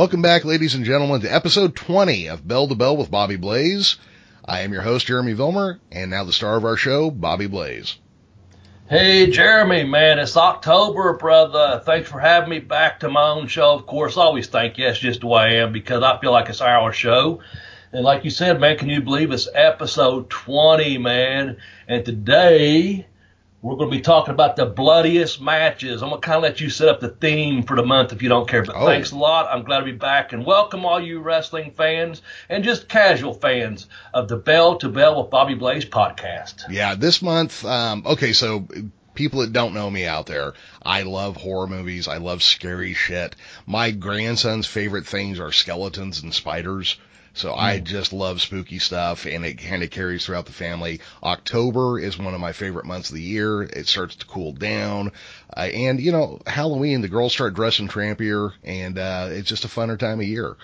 Welcome back, ladies and gentlemen, to episode 20 of Bell to Bell with Bobby Blaze. I am your host, Jeremy Vilmer, and now the star of our show, Bobby Blaze. Hey, Jeremy, man, it's October, brother. Thanks for having me back to my own show. Of course, I always you. yes, just the way I am because I feel like it's our show. And like you said, man, can you believe it's episode 20, man? And today we're going to be talking about the bloodiest matches. I'm going to kind of let you set up the theme for the month if you don't care. But Oh. thanks a lot. I'm glad to be back and welcome all you wrestling fans and just casual fans of the Bell to Bell with Bobby Blaze podcast. Yeah, this month, um, okay, so people that don't know me out there, I love horror movies. I love scary shit. My grandson's favorite things are skeletons and spiders. So I just love spooky stuff and it kind of carries throughout the family. October is one of my favorite months of the year. It starts to cool down. Uh, and you know, Halloween, the girls start dressing trampier and, uh, it's just a funner time of year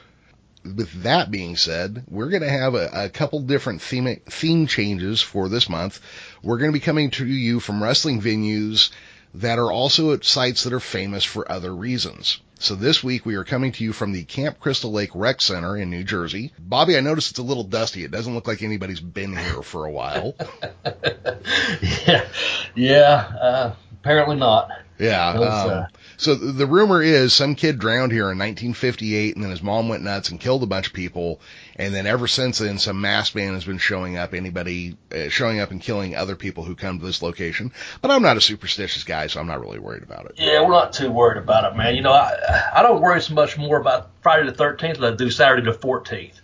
with that being said, we're going to have a, a couple different theme, theme changes for this month. We're going to be coming to you from wrestling venues that are also at sites that are famous for other reasons. So this week we are coming to you from the Camp Crystal Lake Rec Center in New Jersey. Bobby, I noticed it's a little dusty. It doesn't look like anybody's been here for a while. yeah, yeah. Uh, apparently not. Yeah. Um, uh, so the rumor is some kid drowned here in 1958, and then his mom went nuts and killed a bunch of people. And then ever since then, some masked man has been showing up. Anybody uh, showing up and killing other people who come to this location. But I'm not a superstitious guy, so I'm not really worried about it. Yeah, we're not too worried about it, man. You know, I I don't worry so much more about Friday the 13th as I do Saturday the 14th.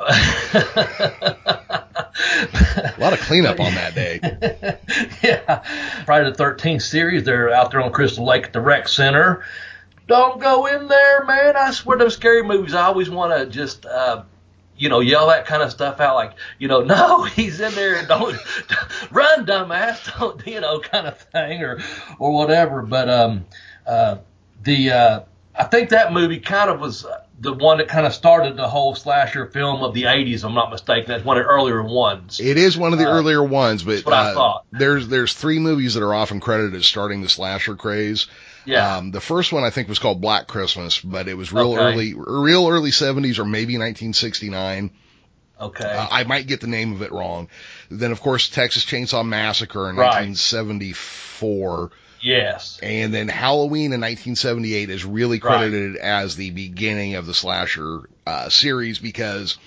A lot of cleanup on that day. yeah, Friday the 13th series. They're out there on Crystal Lake at the rec center. Don't go in there, man. I swear, those scary movies. I always want to just. Uh, you know, yell that kind of stuff out, like, you know, no, he's in there, don't run, dumbass, don't, you know, kind of thing, or, or whatever. But um, uh, the, uh, I think that movie kind of was the one that kind of started the whole slasher film of the '80s. If I'm not mistaken. That's one of the earlier ones. It is one of the Uh, earlier ones, but that's what I uh, thought. there's there's three movies that are often credited as starting the slasher craze. Yeah. Um, the first one I think was called Black Christmas, but it was real Okay. early, real early 70s or maybe 1969. okay. Uh, I might get the name of it wrong. Then of course Texas Chainsaw Massacre in Right. 1974, yes. and then Halloween in 1978 is really Right. credited as the beginning of the slasher uh, series because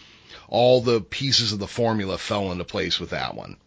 all the pieces of the formula fell into place with that one.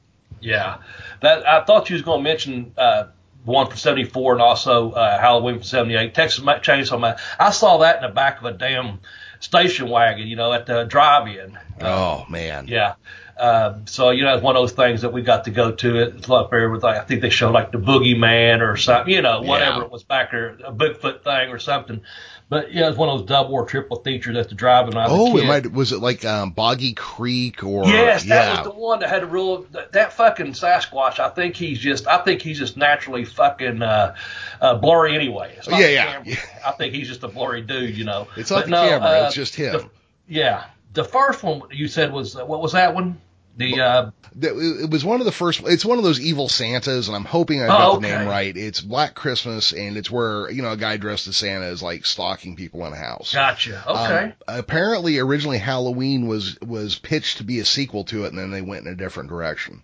Yeah, that I thought you was going to mention uh, one from '74 and also uh, Halloween from '78. Texas Ma- Chainsaw Man. I saw that in the back of a damn station wagon, you know, at the drive-in. Oh man. Yeah. Uh, so you know, it's one of those things that we got to go to. It's up there with like I think they showed like the Boogeyman or something, you know, whatever Yeah. it was back there, a Bigfoot thing or something. But yeah, it's one of those double or triple features at the drive-in. when I was Oh, it might was it like um, Boggy Creek or Yes, that yeah. was the one that had a real that, that fucking Sasquatch. I think he's just I think he's just naturally fucking uh, uh, blurry anyway. It's not Yeah, yeah, yeah. I think he's just a blurry dude, you know. It's not But the no, camera, uh, it's just him. the- yeah, the first one you said was uh, what was that one? The uh, It was one of the first. It's one of those evil Santas, and I'm hoping I Oh, got the name right. It's Black Christmas, and it's where you know a guy dressed as Santa is like stalking people in a house. gotcha. Um, Okay. apparently, originally Halloween was was pitched to be a sequel to it, and then they went in a different direction.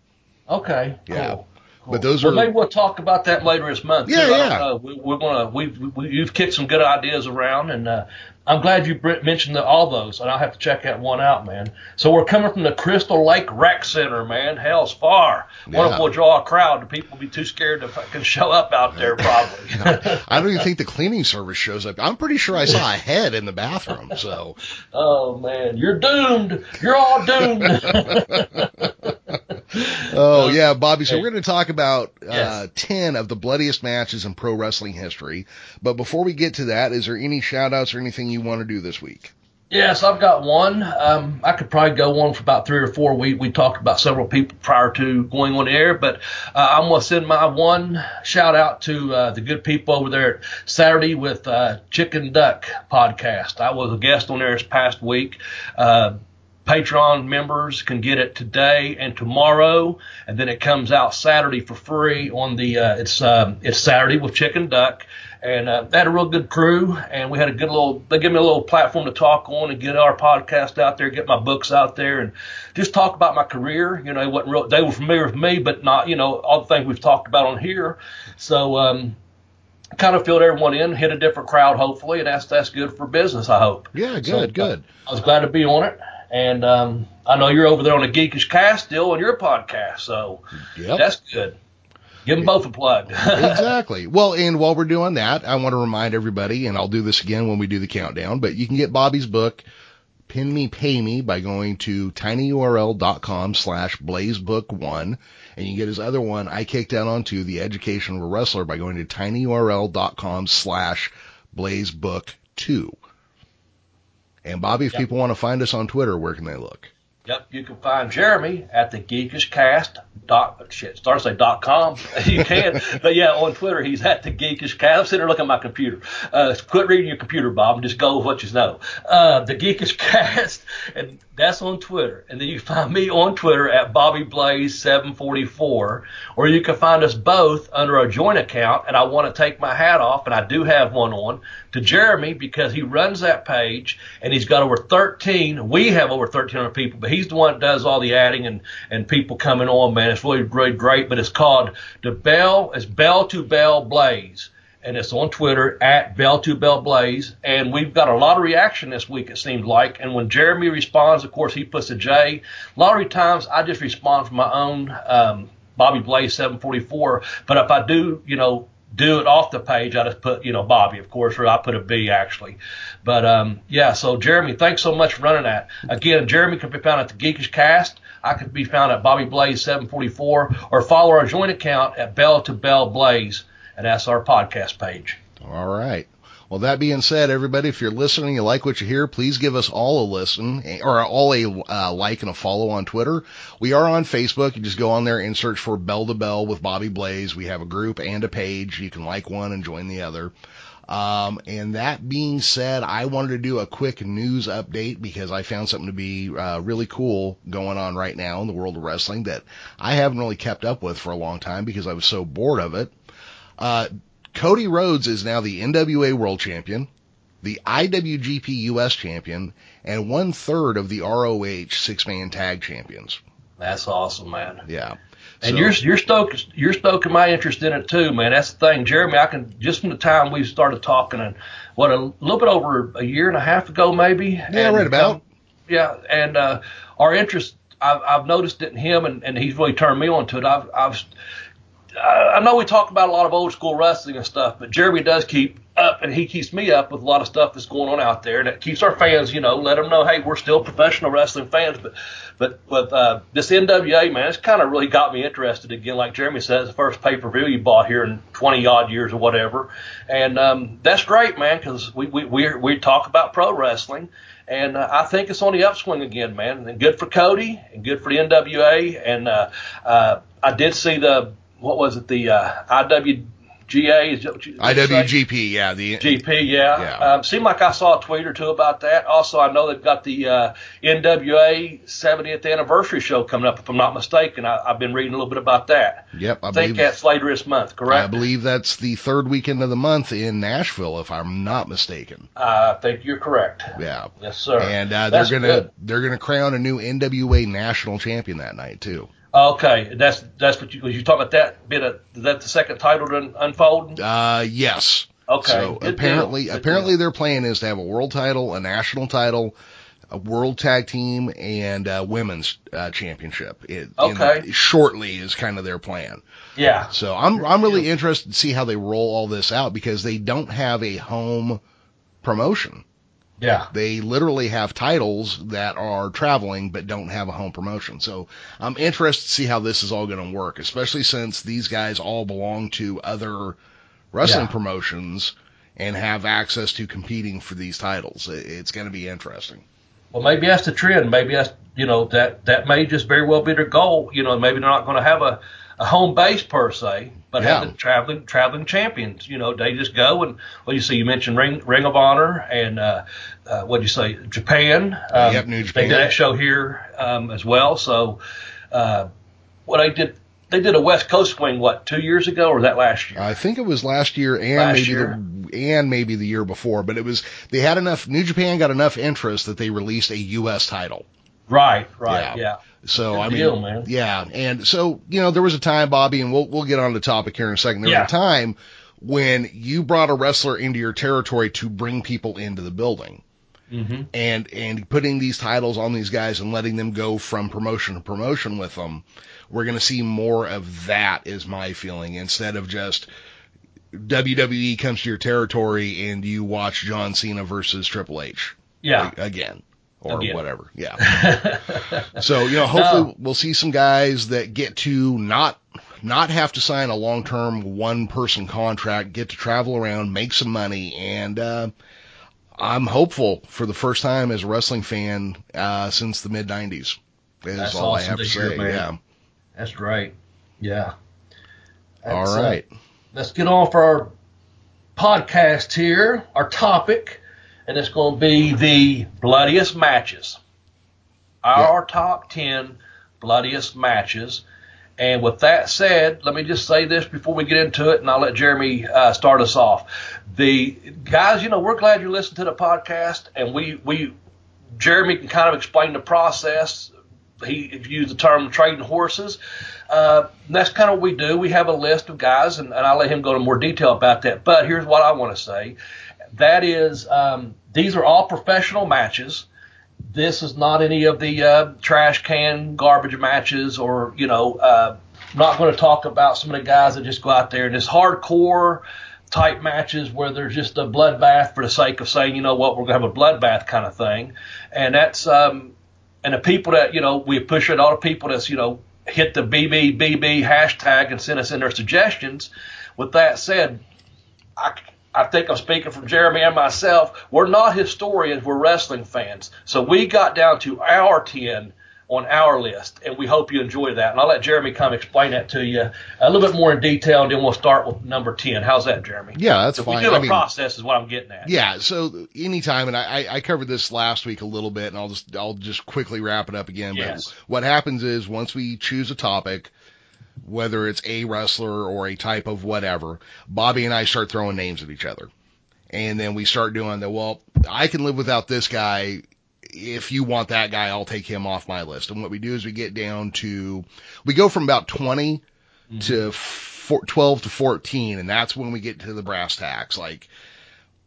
okay. yeah. Cool. But those well, are- maybe we'll talk about that later this month. Yeah, yeah. know. We, we're gonna we've we, you've kicked some good ideas around, and uh, I'm glad you mentioned the, all those, and I'll have to check that one out, man. So we're coming from the Crystal Lake Rec Center, man. Hell's far. Yeah. Wonder if we'll draw a crowd. The people will be too scared to fucking show up out there, probably. I don't even think the cleaning service shows up. I'm pretty sure I saw a head in the bathroom. So oh man, you're doomed. You're all doomed. Oh yeah, Bobby. So we're going to talk about uh, Yes. ten of the bloodiest matches in pro wrestling history. But before we get to that, is there any shout outs or anything you want to do this week? Yes, I've got one. Um, I could probably go on for about three or four. We we talked about several people prior to going on air, but uh, I'm gonna send my one shout out to uh, the good people over there at Saturday with uh, Chicken Duck podcast. I was a guest on there this past week. Uh, Patreon members can get it today and tomorrow, and then it comes out Saturday for free on the. Uh, it's um, it's Saturday with Chicken Duck, and uh, they had a real good crew, and we had a good little. They gave me a little platform to talk on and get our podcast out there, get my books out there, and just talk about my career. You know, it wasn't real. They were familiar with me, but not you know all the things we've talked about on here. So um, kind of filled everyone in, hit a different crowd, hopefully, and that's that's good for business. I hope. Yeah, good, So, good. I was glad to be on it, and um, I know you're over there on the Geekish Cast still on your podcast, so Yep. that's good. Give them both a plug. exactly. Well, and while we're doing that, I want to remind everybody, and I'll do this again when we do the countdown, but you can get Bobby's book, Pin Me Pay Me, by going to tinyurl.com slash blazebook1. And you can get his other one, I Kicked Out Onto The Education of a Wrestler, by going to tinyurl.com slash blazebook2. And Bobby, if Yep. people want to find us on Twitter, where can they look? Yep, you can find Jeremy at the Geekishcast dot shit starts say dot com. You can, but yeah, on Twitter he's at the Geekishcast. I'm sitting there looking at my computer. Uh, quit reading your computer, Bob, and just go with what you know. Uh, the Geekishcast, and that's on Twitter. And then you can find me on Twitter at Bobby Blaze 744, or you can find us both under a joint account. And I want to take my hat off, and I do have one on to Jeremy because he runs that page and he's got over 13. We have over 1,300 people, but he's the one that does all the adding and, and people coming on, man. It's really, really great. But it's called the Bell, it's Bell to Bell Blaze. And it's on Twitter at Bell to Bell Blaze. And we've got a lot of reaction this week, it seems like. And when Jeremy responds, of course, he puts a J. A lot of times I just respond from my own, um, Bobby Blaze 744. But if I do, you know, do it off the page, I just put, you know, Bobby, of course, or I put a B actually. But um, yeah, so Jeremy, thanks so much for running that. Again, Jeremy can be found at the Geekish Cast. I could be found at Bobby Blaze 744 or follow our joint account at Bell to Bell Blaze, and that's our podcast page. All right. Well, that being said, everybody, if you're listening, you like what you hear, please give us all a listen or all a uh, like and a follow on Twitter. We are on Facebook. You just go on there and search for Bell to Bell with Bobby Blaze. We have a group and a page. You can like one and join the other. Um, and that being said, I wanted to do a quick news update because I found something to be uh, really cool going on right now in the world of wrestling that I haven't really kept up with for a long time because I was so bored of it. Uh, Cody Rhodes is now the NWA World Champion, the IWGP US Champion, and one third of the ROH six man tag champions. That's awesome, man. Yeah. And So- you're you're stoked you're stoking my interest in it too, man. That's the thing, Jeremy. I can just from the time we started talking and what a little bit over a year and a half ago, maybe. Yeah, and, right about. um, yeah, and uh, our interest, I've, I've noticed it in him, and, and he's really turned me on to it. I've, I've, I I know we talk about a lot of old school wrestling and stuff, but Jeremy does keep up, and he keeps me up with a lot of stuff that's going on out there, and it keeps our fans, you know, let them know, hey, we're still professional wrestling fans, but, but with uh, this NWA, man, it's kind of really got me interested again. Like Jeremy says, the first pay per view you bought here in 20 odd years or whatever, and um, that's great, man, because we we we we talk about pro wrestling. And uh, I think it's on the upswing again, man. And good for Cody, and good for the NWA. And uh, uh, I did see the what was it, the uh, IWGA? Is that what you- what you say? IWGP, yeah, the GP, yeah. Yeah. Um, seemed like I saw a tweet or two about that. Also, I know they've got the uh, NWA 70th anniversary show coming up, if I'm not mistaken. I, I've been reading a little bit about that. Yep, I I think believe that's later this month, correct? I believe that's the third weekend of the month in Nashville, if I'm not mistaken. I think you're correct. Yeah. Yes, sir. And uh, they're gonna good. they're gonna crown a new NWA national champion that night too. Okay, that's that's what you you talking about that bit of that the second title to unfold? Uh, yes. Okay, So good apparently, deal, apparently their plan is to have a world title, a national title, a world tag team, and a women's uh, championship. It, Okay. shortly is kind of their plan. Yeah. So I'm I'm really interested to see how they roll all this out because they don't have a home promotion. Yeah. They literally have titles that are traveling but don't have a home promotion. So I'm interested to see how this is all going to work, especially since these guys all belong to other wrestling Yeah. promotions and have access to competing for these titles. It's going to be interesting. Well, maybe that's the trend. Maybe that's you know that that may just very well be their goal. You know, maybe they're not going to have a a home base per se, but Yeah. have the traveling traveling champions. You know, they just go and well, you see, you mentioned Ring Ring of Honor and uh, uh, what do you say, Japan? Um, Yep, New They Japan. did that show here um, as well. So, uh, what I did, they did a West Coast swing what two years ago or that last year? I think it was last year and Last maybe year. the and maybe the year before, but it was they had enough New Japan got enough interest that they released a US title. right, right, Yeah. yeah. So Good I mean, deal, man. yeah, and so you know there was a time, Bobby, and we'll we'll get on the topic here in a second. There Yeah. was a time when you brought a wrestler into your territory to bring people into the building, hmm and and putting these titles on these guys and letting them go from promotion to promotion with them. We're going to see more of that, is my feeling, instead of just WWE comes to your territory and you watch John Cena versus Triple H Yeah. again or Again. whatever. Yeah. So, you know, hopefully No. we'll see some guys that get to not not have to sign a long-term one-person contract, get to travel around, make some money, and uh, I'm hopeful for the first time as a wrestling fan uh, since the mid '90s. Is That's all I have to to say. man. Yeah. That's great. Yeah. All That's, uh, right. let's get on for our podcast here, our topic, and it's going to be the bloodiest matches. Our top 10 bloodiest matches. And with that said, let me just say this before we get into it, and I'll let Jeremy uh, start us off. The guys, you know, we're glad you're listening to the podcast, and we, we Jeremy can kind of explain the process. He used the term trading horses. Uh, that's kind of what we do. We have a list of guys, and, and I'll let him go into more detail about that. But here's what I want to say: that is, um, these are all professional matches. This is not any of the uh, trash can garbage matches, or you know, uh, I'm not going to talk about some of the guys that just go out there and this hardcore type matches where there's just a bloodbath for the sake of saying, you know what, we're going to have a bloodbath kind of thing, and that's um, and the people that you know we push it, all the people that's you know hit the BBBB hashtag and send us in their suggestions. With that said, I, I think I'm speaking from Jeremy and myself. We're not historians, we're wrestling fans. So we got down to our 10 on our list, and we hope you enjoy that. And I'll let Jeremy come explain that to you a little bit more in detail, and then we'll start with number 10. How's that, Jeremy? Yeah, that's If fine. we do I a mean, process, is what I'm getting at. Yeah, so anytime, and I, I covered this last week a little bit, and I'll just I'll just quickly wrap it up again. Yes. But what happens is once we choose a topic, whether it's a wrestler or a type of whatever, Bobby and I start throwing names at each other, and then we start doing the well, I can live without this guy. If you want that guy, I'll take him off my list. And what we do is we get down to, we go from about 20 mm-hmm. to four, 12 to 14, and that's when we get to the brass tacks. Like,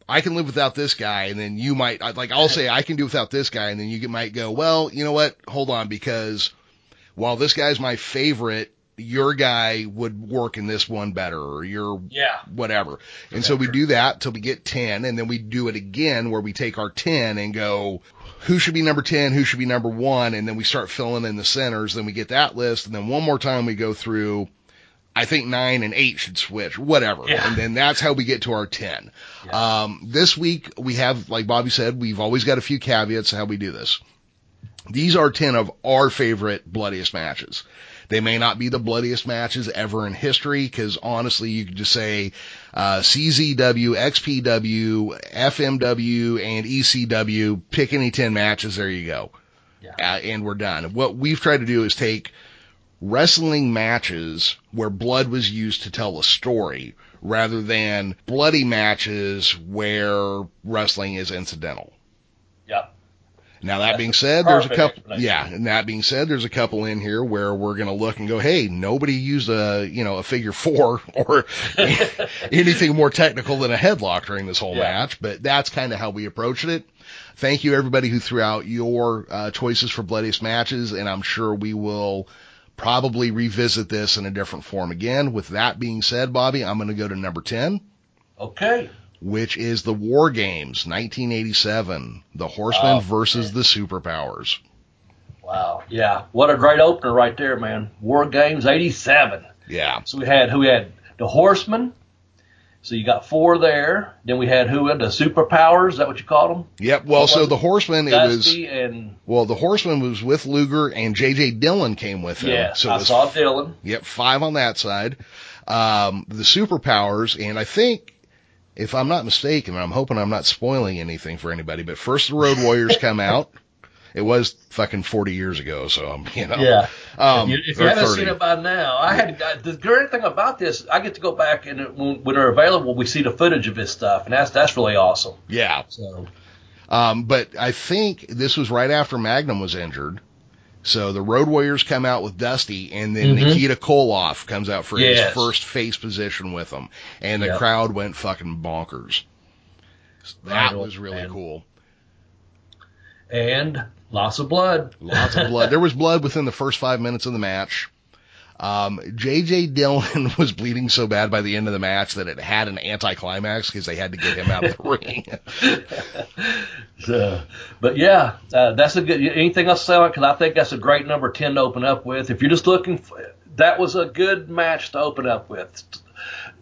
I can live without this guy, and then you might like I'll say I can do without this guy, and then you might go, well, you know what? Hold on, because while this guy's my favorite, your guy would work in this one better, or your Yeah. whatever. And so we do that till we get 10, and then we do it again where we take our 10 and go, who should be number 10, who should be number one, and then we start filling in the centers, then we get that list, and then one more time we go through, I think nine and eight should switch, whatever. Yeah. And then that's how we get to our 10. Um, this week we have, like Bobby said, we've always got a few caveats to how we do this. These are 10 of our favorite bloodiest matches. They may not be the bloodiest matches ever in history, because honestly, you could just say uh, CZW, XPW, FMW, and ECW. Pick any 10 matches. There you go. Yeah. Uh, and we're done. What we've tried to do is take wrestling matches where blood was used to tell a story, rather than bloody matches where wrestling is incidental. Now that That's being said, there's a couple, yeah, and that being said, there's a couple in here where we're going to look and go, hey, nobody used a, you know, a figure four or anything more technical than a headlock during this whole Yeah. match, but that's kind of how we approached it. Thank you everybody who threw out your uh, choices for bloodiest matches, and I'm sure we will probably revisit this in a different form again. With that being said, Bobby, I'm going to go to number 10 Okay. Which is the War Games 1987, the Horsemen Oh, versus the Superpowers. Wow. Yeah. What a great opener right there, man. War Games 87. Yeah, So we had who we had the Horsemen, So you got four there. Then we had who? Had the superpowers. Is that what you called them? Yep. Well, so the? Horseman, it was and well, the Horseman was with Luger and J.J. Dillon came with him. yeah, so I saw Dillon. Yep, five on that side. Um, the superpowers, and I think, if I'm not mistaken, and I'm hoping I'm not spoiling anything for anybody, but first the Road Warriors come out. It was fucking 40 years ago, so I'm, you know. Yeah. Um, if you, if you haven't 30. seen it by now, I had I, the great thing about this, I get to go back and it, when, when they're available, we see the footage of this stuff, and that's that's really awesome. Yeah. So Um, but I think this was right after Magnum was injured. So the Road Warriors come out with Dusty, and then Mhm. Nikita Koloff comes out for his first face position with him, and the Yep. crowd went fucking bonkers. That Right, was really man. cool. and lots of blood. Lots of blood. There was blood within the first five minutes of the match. Um, JJ Dillon was bleeding so bad by the end of the match that it had an anticlimax because they had to get him out of the ring. So, but yeah, uh, that's a good. Anything else to say on it? Because I think that's a great number ten to open up with. If you're just looking, for, that was a good match to open up with.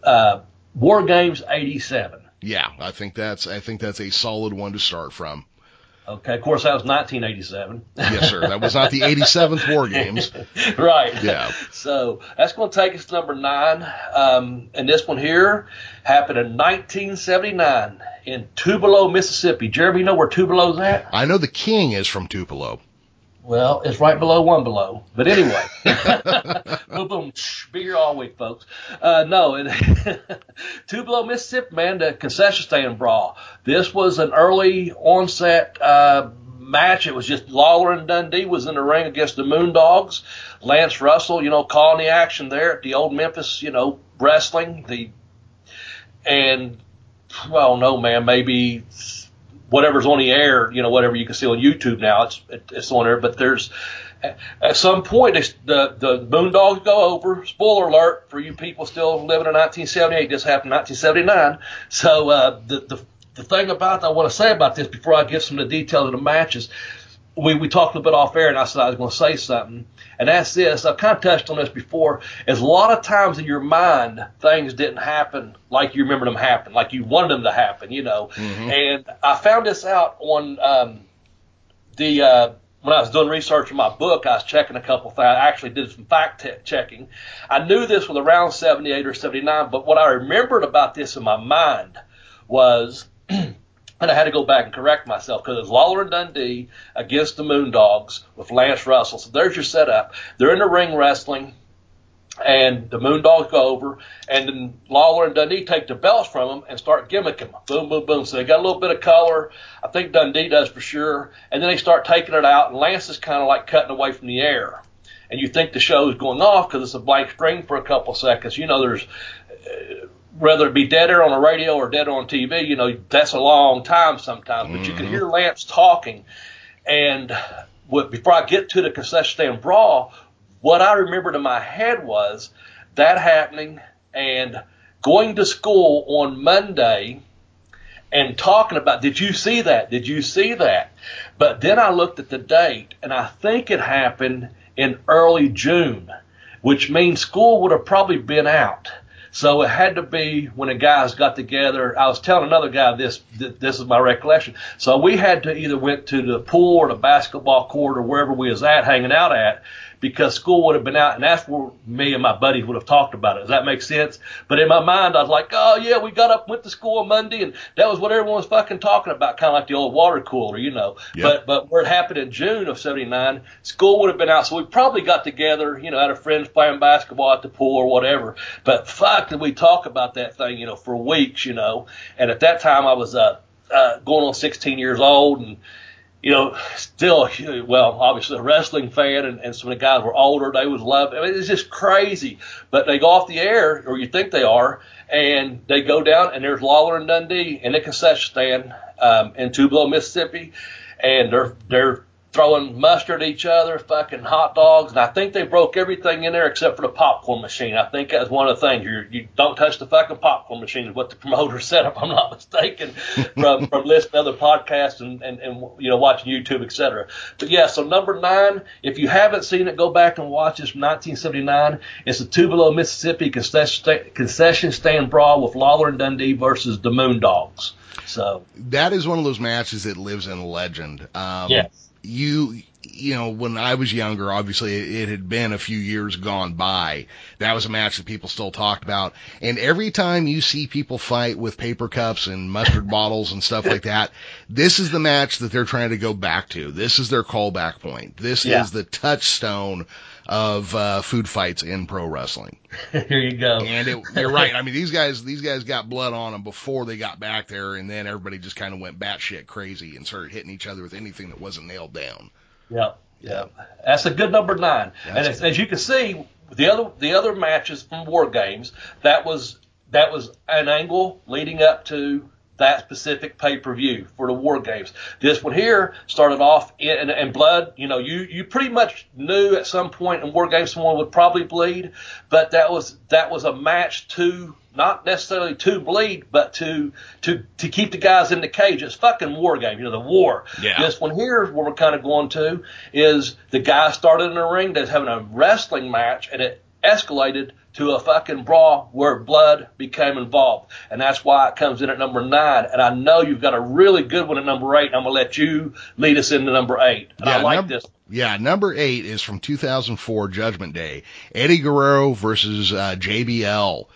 Uh, War Games '87. yeah, I think that's I think that's a solid one to start from. Okay, of course that was 1987. Yes, sir. That was not the 87th War Games. right. Yeah. So that's going to take us to number nine. Um, and this one here happened in 1979 in Tupelo, Mississippi. Jeremy, you know where Tupelo's at? I know the King is from Tupelo. Well, it's right below one below. But anyway, boom, boom, shh, be here all week, folks. Uh, no, it, two below Mississippi, man, the concession stand brawl. This was an early onset uh, match. It was just Lawler and Dundee was in the ring against the Moondogs. Lance Russell, you know, calling the action there at the old Memphis, you know, wrestling. The and well, no, man, maybe whatever's on the air, you know, whatever you can see on YouTube now, it's it, it's on there. But there's at some point the the Moondogs go over. Spoiler alert for you people still living in 1978. This happened in 1979. So uh, the the the thing about I want to say about this before I get some of the details of the matches. We, we talked a bit off air, and I said I was going to say something, and that's this. I've kind of touched on this before. Is a lot of times in your mind things didn't happen like you remember them happen, like you wanted them to happen, you know. And I found this out on um, the uh, when I was doing research in my book, I was checking a couple things. I actually did some fact te- checking. I knew this was around 78 or 79, but what I remembered about this in my mind was, and I had to go back and correct myself because it was Lawler and Dundee against the Moondogs with Lance Russell. So there's your setup. They're in the ring wrestling and the Moondogs go over, and then Lawler and Dundee take the belts from them and start gimmicking them. Boom, boom, boom. So they got a little bit of color. I think Dundee does for sure. And then they start taking it out, and Lance is kind of like cutting away from the air. And you think the show is going off because it's a blank screen for a couple seconds. You know, there's uh, whether it be dead air on the radio or dead on TV. You know, that's a long time sometimes. But you can mm-hmm. hear Lance talking, and what, before I get to the concession stand brawl, what I remembered in my head was that happening and going to school on Monday and talking about, did you see that? Did you see that? But then I looked at the date and I think it happened in early June, which means school would have probably been out. So it had to be when the guys got together. I was telling another guy this, th- this is my recollection. So we had to either went to the pool or the basketball court or wherever we was at, hanging out at, because school would have been out, and that's where me and my buddies would have talked about it. Does that make sense? But in my mind, I was like, oh yeah, we got up, went to school on Monday, and that was what everyone was fucking talking about, kind of like the old water cooler, you know. Yep. But but where it happened in June of '79, school would have been out, so we probably got together, you know, had a friends playing basketball at the pool or whatever. But fuck, did we talk about that thing, you know, for weeks, you know. And at that time, I was uh, uh going on 16 years old, and you know, still, well, obviously a wrestling fan, and, and some of the guys were older. They was love. I mean, it's just crazy. But they go off the air, or you think they are, and they go down, and there's Lawler and Dundee in the concession stand um, in Tupelo, Mississippi, and they're they're throwing mustard at each other, fucking hot dogs, and I think they broke everything in there except for the popcorn machine. I think that's one of the things. You you don't touch the fucking popcorn machine is what the promoter said, if I'm not mistaken, from from listening to other podcasts and, and, and you know watching YouTube, etc. But yeah, so number nine, if you haven't seen it, go back and watch this from 1979. It's the Tupelo, Mississippi concession concession stand brawl with Lawler and Dundee versus the Moondogs. So That is one of those matches that lives in legend. Um, yes. You you know when I was younger obviously it, had been a few years gone by. That was a match that people still talked about. And every time you see people fight with paper cups and mustard bottles and stuff like that this is the match that they're trying to go back to. This is their callback point. This Yeah. is the touchstone of uh, food fights in pro wrestling Here you go. and it, you're right. I mean, these guys, these guys got blood on them before they got back there, and then everybody just kind of went batshit crazy and started hitting each other with anything that wasn't nailed down. Yep, yep. That's a good number nine. and as, as you can see, the other the other matches from War Games that was that was an angle leading up to that specific pay per view for the War Games. This one here started off in and, and blood. You know, you you pretty much knew at some point in War Games someone would probably bleed, but that was that was a match to not necessarily to bleed, but to to to keep the guys in the cage. It's fucking war game, you know, the war. Yeah. This one here, where we're kind of going to, is the guy started in a ring that's having a wrestling match, and it escalated to a fucking brawl where blood became involved, and that's why it comes in at number nine. And I know you've got a really good one at number eight, and I'm gonna let you lead us into number eight. And I like num- this. Yeah, number eight is from 2004 Judgment Day. Eddie Guerrero versus uh, JBL.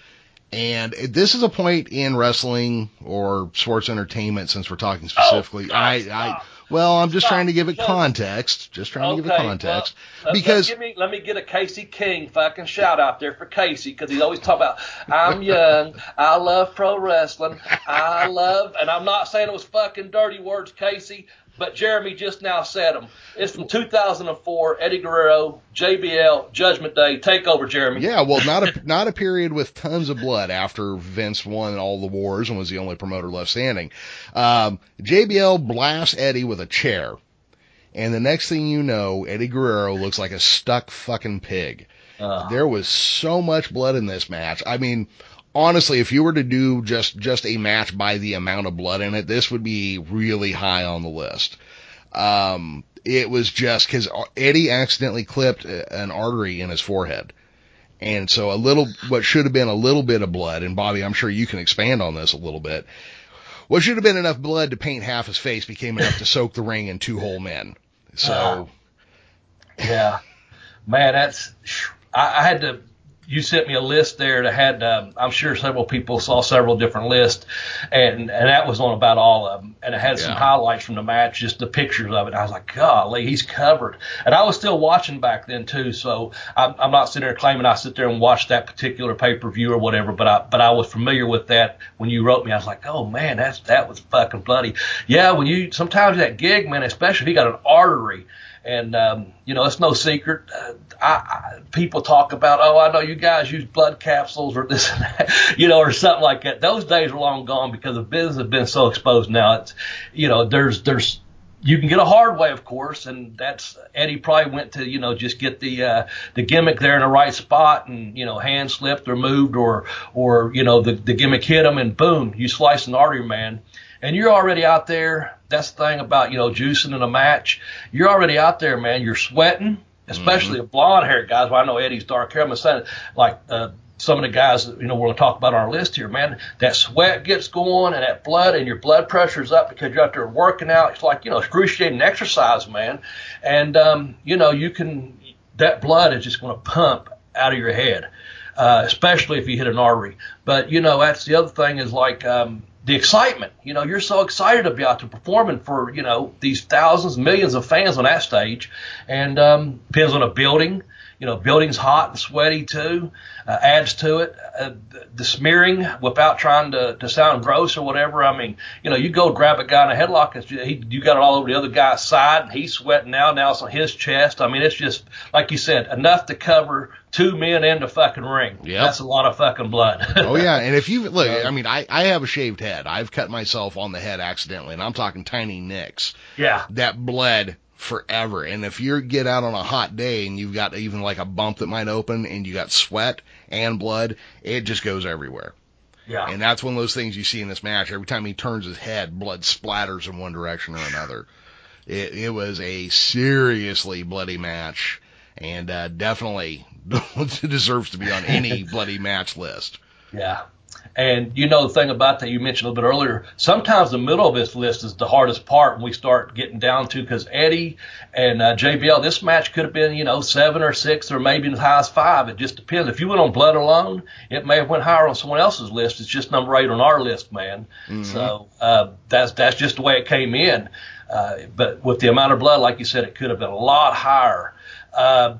And this is a point in wrestling or sports entertainment, since we're talking specifically. Oh, I, I. well, I'm just Stop. trying to give it context. Just trying to give it context well, let- because let, me, let me get a Casey King fucking shout out there for Casey because he's always talking about I'm young, I love pro wrestling, I love, and I'm not saying it was fucking dirty words, Casey, but Jeremy just now said them. It's from 2004, Eddie Guerrero, JBL, Judgment Day. Takeover, Jeremy. Yeah, well, not a not a period with tons of blood after Vince won all the wars and was the only promoter left standing. Um, JBL blasts Eddie with a chair, and the next thing you know, Eddie Guerrero looks like a stuck fucking pig. Uh, There was so much blood in this match. I mean, honestly, if you were to do just just a match by the amount of blood in it, this would be really high on the list. Um, it was just because Eddie accidentally clipped an artery in his forehead. And so a little, what should have been a little bit of blood, and Bobby, I'm sure you can expand on this a little bit. What should have been enough blood to paint half his face became enough to soak the ring in two whole men. So, Yeah, man, that's I, I had to. You sent me a list there that had. Um, I'm sure several people saw several different lists, and and that was on about all of them, and it had some highlights from the match, just the pictures of it. I was like, golly, he's covered, and I was still watching back then too, so I'm, I'm not sitting there claiming I sit there and watch that particular pay per view or whatever, but I but I was familiar with that when you wrote me. I was like, oh man, that's that was fucking bloody. Yeah, when you sometimes that gig, man, especially if you got an artery and um, you know it's no secret. Uh, I, I, people talk about, oh, I know you guys use blood capsules or this and that, you know, or something like that. Those days are long gone because the business has been so exposed now. It's, you know, there's there's you can get a hard way, of course, and that's Eddie probably went to you know just get the uh, the gimmick there in the right spot, and you know hand slipped or moved or or you know the the gimmick hit him, and boom, you slice an artery, man and you're already out there. That's the thing about, you know, juicing in a match. You're already out there, man. You're sweating, especially the blonde haired guys. Well, I know Eddie's dark hair. I'm saying, like, uh, some of the guys that, you know, we're going to talk about on our list here, man, that sweat gets going and that blood and your blood pressure's up because you're out there working out. It's like, you know, excruciating exercise, man. And, um, you know, you can, that blood is just going to pump out of your head, uh, especially if you hit an artery. But, you know, that's the other thing is like, um, the excitement. You know, you're so excited to be out there performing for, you know, these thousands, millions of fans on that stage. And um, depends on a building. You know, building's hot and sweaty too, uh, adds to it. Uh, the, the smearing without trying to, to sound gross or whatever. I mean, you know, you go grab a guy in a headlock, and he, you got it all over the other guy's side, and he's sweating now. Now it's on his chest. I mean, it's just, like you said, enough to cover two men in the fucking ring. Yeah, That's a lot of fucking blood. oh yeah, and if you look, I mean, I I have a shaved head. I've cut myself on the head accidentally, and I'm talking tiny nicks yeah. that bled forever. And if you get out on a hot day and you've got even like a bump that might open and you got sweat and blood, it just goes everywhere. Yeah. And that's one of those things you see in this match. Every time he turns his head, blood splatters in one direction or another. It, it was a seriously bloody match and uh, definitely deserves to be on any bloody match list. Yeah. And you know the thing about that you mentioned a little bit earlier. Sometimes the middle of this list is the hardest part when we start getting down to because Eddie and uh, JBL. This match could have been you know seven or six or maybe as high as five. It just depends. If you went on Blood alone, it may have went higher on someone else's list. It's just number eight on our list, man. Mm-hmm. So uh, that's that's just the way it came in. Uh, but with the amount of blood, like you said, it could have been a lot higher. Uh,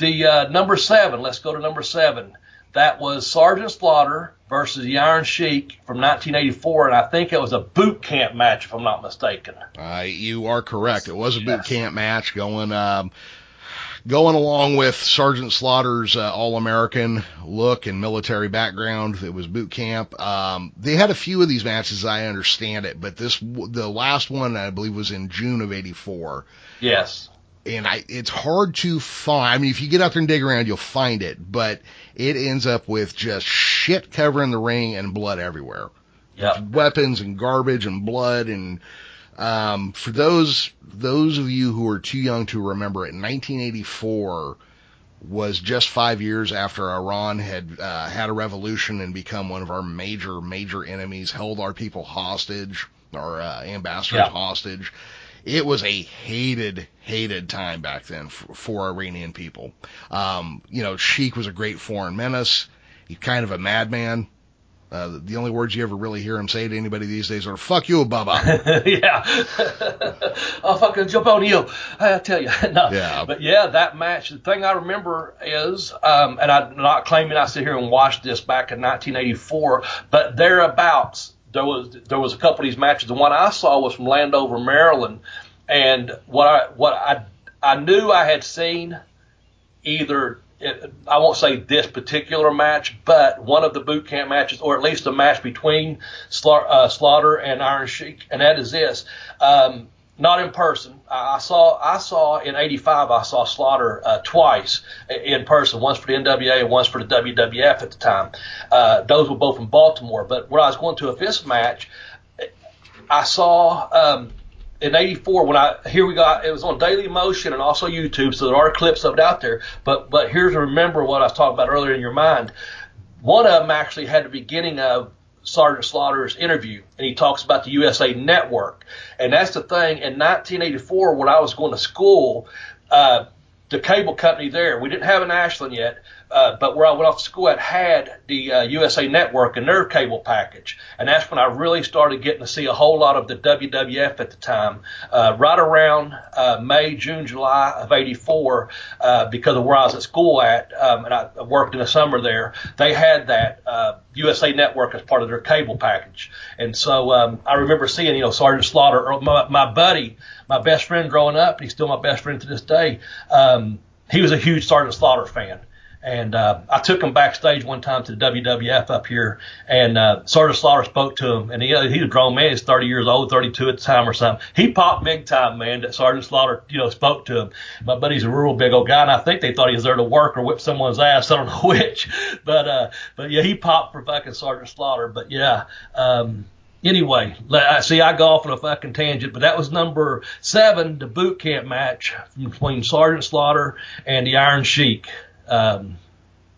the uh, number seven. Let's go to number seven. That was Sergeant Slaughter versus the Iron Sheik from 1984, and I think it was a boot camp match, if I'm not mistaken. Uh, you are correct. It was a boot camp match going, um, going along with Sergeant Slaughter's uh, All-American look and military background. It was boot camp. Um, they had a few of these matches, I understand it, but this, the last one, I believe, was in June of '84. Yes. And I, it's hard to find. I mean, if you get out there and dig around, you'll find it, but it ends up with just shit covering the ring and blood everywhere. Yep. Weapons and garbage and blood and, um, for those, those of you who are too young to remember it, 1984 was just five years after Iran had, uh, had a revolution and become one of our major, major enemies, held our people hostage, our, uh, ambassadors Yeah. hostage. It was a hated, hated time back then for, for Iranian people. Um, you know, Sheik was a great foreign menace. He's kind of a madman. Uh, the only words you ever really hear him say to anybody these days are "fuck you, Bubba." yeah. I'll fucking jump on you. I tell you. no. Yeah. But yeah, that match, the thing I remember is, um, and I'm not claiming I sit here and watched this back in 1984, but thereabouts, there was, there was a couple of these matches. The one I saw was from Landover, Maryland. And what I, what I, I knew I had seen either it, I won't say this particular match, but one of the boot camp matches, or at least a match between uh, Slaughter and Iron Sheik, and that is this. Um, not in person. I saw I saw in '85 I saw Slaughter uh, twice in person. Once for the NWA and once for the WWF at the time. Uh, those were both in Baltimore. But when I was going to a fist match, I saw um, in '84 when I here we got it was on Daily Motion and also YouTube, so there are clips of it out there. But but here's remember what I was talking about earlier in your mind. One of them actually had the beginning of Sergeant Slaughter's interview, and he talks about the USA Network, and that's the thing. In 1984, when I was going to school, uh, the cable company there, we didn't have an Ashland yet, uh, but where I went off to school, it had the uh, USA Network and their cable package, and that's when I really started getting to see a whole lot of the WWF at the time. Uh, right around uh, May, June, July of '84, uh, because of where I was at school at, um, and I worked in the summer there, they had that uh, USA Network as part of their cable package, and so um, I remember seeing, you know, Sergeant Slaughter, or my, my buddy, my best friend growing up, he's still my best friend to this day. Um, he was a huge Sergeant Slaughter fan. And uh, I took him backstage one time to the WWF up here, and uh, Sergeant Slaughter spoke to him, and he he was a grown man, he's 30 years old, 32 at the time or something. He popped big time, man. That Sergeant Slaughter, you know, spoke to him. My buddy's a real big old guy, and I think they thought he was there to work or whip someone's ass. I don't know which, but uh, but yeah, he popped for fucking Sergeant Slaughter. But yeah, um, Anyway, see I go off on a fucking tangent, but that was number seven, the boot camp match between Sergeant Slaughter and the Iron Sheik. Um,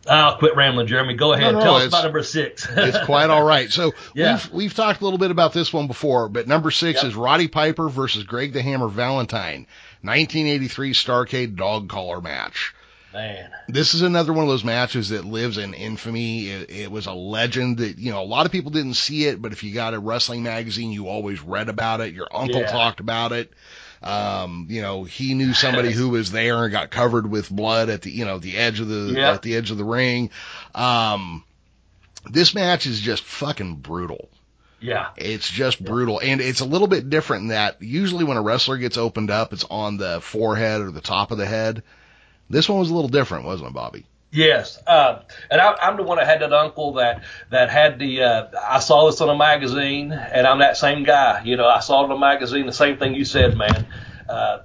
I'll quit rambling, Jeremy. Go ahead. No, no, Tell us about number six. it's quite all right. So Yeah. we've we've talked a little bit about this one before, but number six Yep. is Roddy Piper versus Greg the Hammer Valentine, 1983 Starcade Dog Collar match. Man. This is another one of those matches that lives in infamy. It, it was a legend that you know a lot of people didn't see it, but if you got a wrestling magazine, you always read about it. Your uncle Yeah. talked about it. Um, you know, he knew somebody who was there and got covered with blood at the you know the edge of the Yeah. at the edge of the ring. Um, this match is just fucking brutal. Yeah. It's just brutal. And it's a little bit different in that usually when a wrestler gets opened up, it's on the forehead or the top of the head. This one was a little different, wasn't it, Bobby? Yes, uh, and I, I'm the one that had that uncle that that had the. Uh, I saw this on a magazine, and I'm that same guy. You know, I saw it on a magazine. The same thing you said, man. Uh,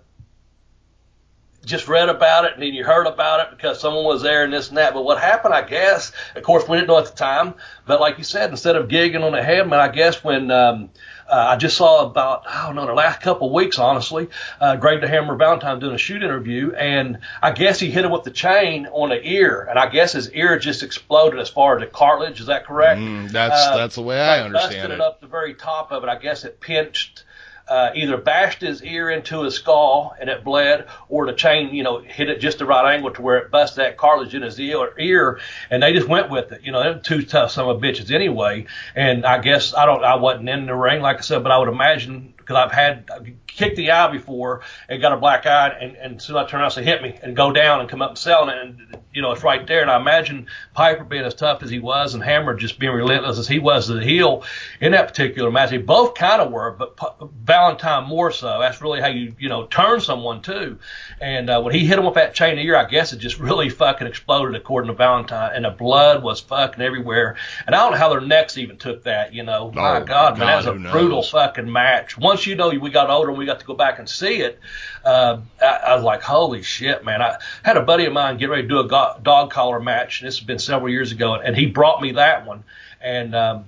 just read about it and then you heard about it because someone was there and this and that. But what happened, I guess, of course, we didn't know at the time. But like you said, instead of gigging on the head, man, I guess when um, uh, I just saw about, I don't know, the last couple of weeks, honestly, uh, Greg the Hammer Valentine doing a shoot interview, and I guess he hit him with the chain on the ear, and I guess his ear just exploded as far as the cartilage. Is that correct? Mm, that's Uh, that's the way I understand busted it. it up the very top of it. I guess it pinched, uh, either bashed his ear into his skull and it bled, or the chain, you know, hit it just the right angle to where it bust that cartilage in his ear, and they just went with it. You know, they're two tough some of bitches anyway. And I guess I don't, I wasn't in the ring, like I said, but I would imagine because I've had kicked the eye before and got a black eye, and, and soon I turn around and say hit me and go down and come up and selling it, and you know it's right there. And I imagine Piper being as tough as he was and Hammer just being relentless as he was to the heel in that particular match. They both kind of were, but P- Valentine more so. That's really how you you know turn someone too. And uh, when he hit him with that chain of ear, I guess it just really fucking exploded according to Valentine, and the blood was fucking everywhere. And I don't know how their necks even took that. You know, my Oh, God, man, that was a who brutal fucking match. Once you know we got older and we got to go back and see it, uh, I, I was like, holy shit, man. I had a buddy of mine get ready to do a go- dog collar match. And this has been several years ago, and he brought me that one, and um,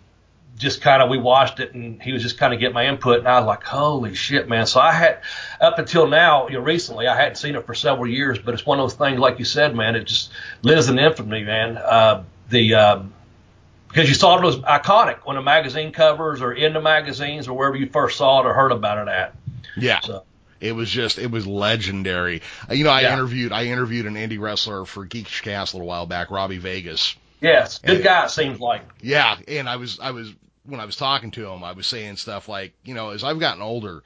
just kind of we watched it, and he was just kind of getting my input, and I was like, holy shit, man. So I had up until now, you know, recently I hadn't seen it for several years, but it's one of those things, like you said, man. It just lives in infamy, man. Uh, the um, because you saw it was iconic on the magazine covers or in the magazines or wherever you first saw it or heard about it at. Yeah. So It was just, it was legendary. Uh, You know, I Yeah. interviewed, I interviewed an indie wrestler for Geeks Cast a little while back, Robbie Vegas. yes, good Yeah. guy it seems like. Yeah, and I was, I was, when I was talking to him, I was saying stuff like, you know, as I've gotten older,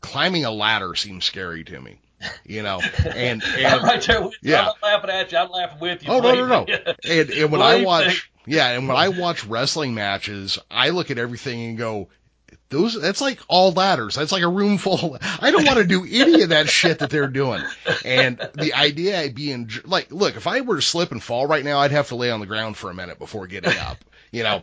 climbing a ladder seems scary to me. You know, and and right there with you. yeah. I'm not laughing at you. I'm laughing with you. Oh no no no! And and when I watch yeah, and when I watch wrestling matches, I look at everything and go, those that's like all ladders. That's like a room full. I don't want to do any of that shit that they're doing. And the idea of being like, look, if I were to slip and fall right now, I'd have to lay on the ground for a minute before getting up. You know.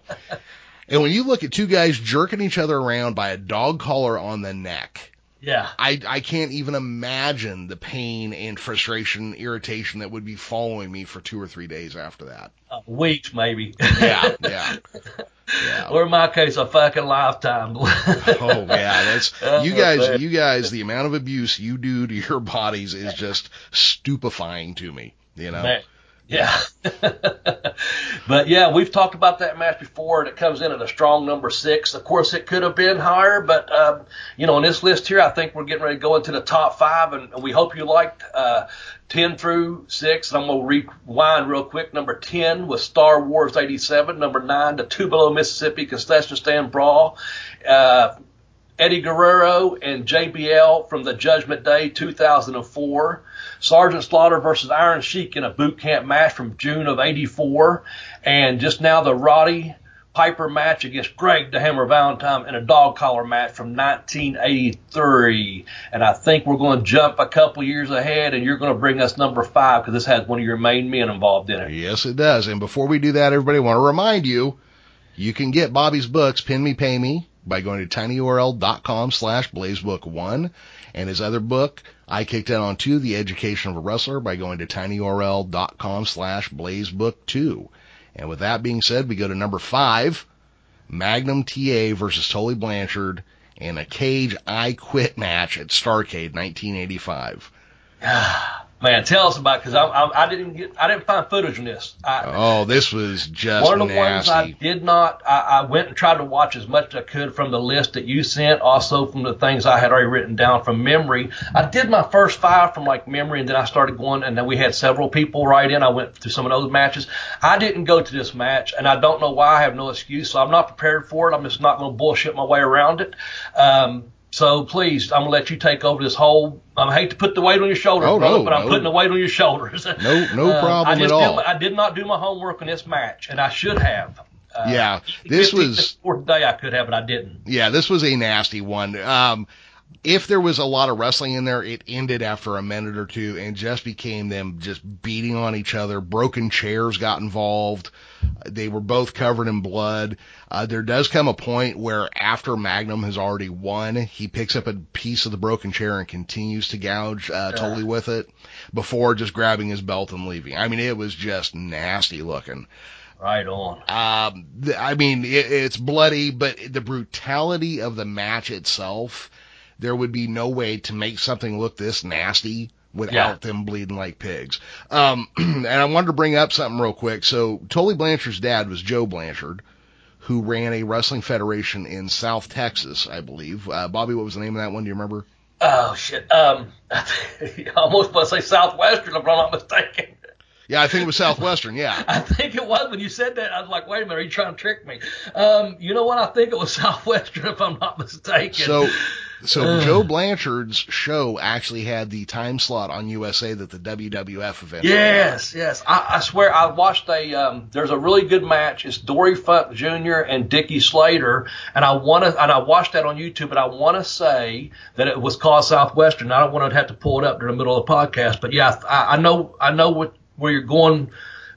And when you look at two guys jerking each other around by a dog collar on the neck, yeah. I, I can't even imagine the pain and frustration, irritation that would be following me for two or three days after that. Uh, weeks maybe. Yeah, yeah, yeah. or in my case, a fucking lifetime. Oh yeah, that's Oh, you guys. You guys, the amount of abuse you do to your bodies is just stupefying to me. You know. Man. Yeah. but yeah, we've talked about that match before, and it comes in at a strong number six. Of course, it could have been higher, but um, you know, on this list here, I think we're getting ready to go into the top five, and we hope you liked uh, ten through six. And I'm gonna rewind real quick. Number ten was Star Wars '87. Number nine, the Tupelo Mississippi Concession Stand Brawl. Uh, Eddie Guerrero and JBL from the Judgment Day 2004. Sergeant Slaughter versus Iron Sheik in a boot camp match from June of 84. And just now the Roddy Piper match against Greg the Hammer Valentine in a dog collar match from 1983. And I think we're going to jump a couple years ahead and you're going to bring us number five because this has one of your main men involved in it. Yes, it does. And before we do that, everybody, I want to remind you, you can get Bobby's books, Pin Me, Pay Me, by going to tinyurl.com slash blazebook1. And his other book, I Kicked Out on Two, The Education of a Wrestler, by going to tinyurl.com slash blazebook2. And with that being said, we go to number five, Magnum TA versus Tully Blanchard in a cage I Quit match at Starcade 1985. Ah. Man, tell us about because I, I, I didn't get I didn't find footage on this. I, Oh, this was just One of the ones I did not, I, I went and tried to watch as much as I could from the list that you sent, also from the things I had already written down from memory. I did my first five from like memory, and then I started going, and then we had several people write in. I went through some of those matches. I didn't go to this match, and I don't know why. I have no excuse, so I'm not prepared for it. I'm just not going to bullshit my way around it. Um, so please, I'm gonna let you take over this whole. I hate to put the weight on your shoulders, Oh, brother, no, but I'm no. putting the weight on your shoulders. No, no Um, problem I just at did all. my- I did not do my homework on this match, and I should have. Uh, Yeah, this 15th was- fourth day I could have, but I didn't. Yeah, this was a nasty one. Um, if there was a lot of wrestling in there, it ended after a minute or two and just became them just beating on each other. Broken chairs got involved. They were both covered in blood. Uh, there does come a point where after Magnum has already won, he picks up a piece of the broken chair and continues to gouge uh, Tully with it before just grabbing his belt and leaving. I mean, it was just nasty looking. Right on. Um, I mean, it, it's bloody, but the brutality of the match itself, there would be no way to make something look this nasty without Yeah. them bleeding like pigs. Um, and I wanted to bring up something real quick. So Tully Blanchard's dad was Joe Blanchard, who ran a wrestling federation in South Texas, I believe. Uh, Bobby, what was the name of that one? Do you remember? Oh shit. Um, I almost want to say Southwestern if I'm not mistaken. Yeah, I think it was Southwestern. Yeah. I think it was when you said that. I was like, wait a minute, are you trying to trick me? Um, you know what? I think it was Southwestern if I'm not mistaken. So, so Joe Blanchard's show actually had the time slot on USA that the WWF event. Yes, yes. I, I swear I watched a. Um, there's a really good match. It's Dory Funk Jr. and Dickie Slater, and I want to. And I watched that on YouTube, and I want to say that it was called Southwestern. I don't want to have to pull it up during the middle of the podcast, but yeah, I, I know. I know what where you're going.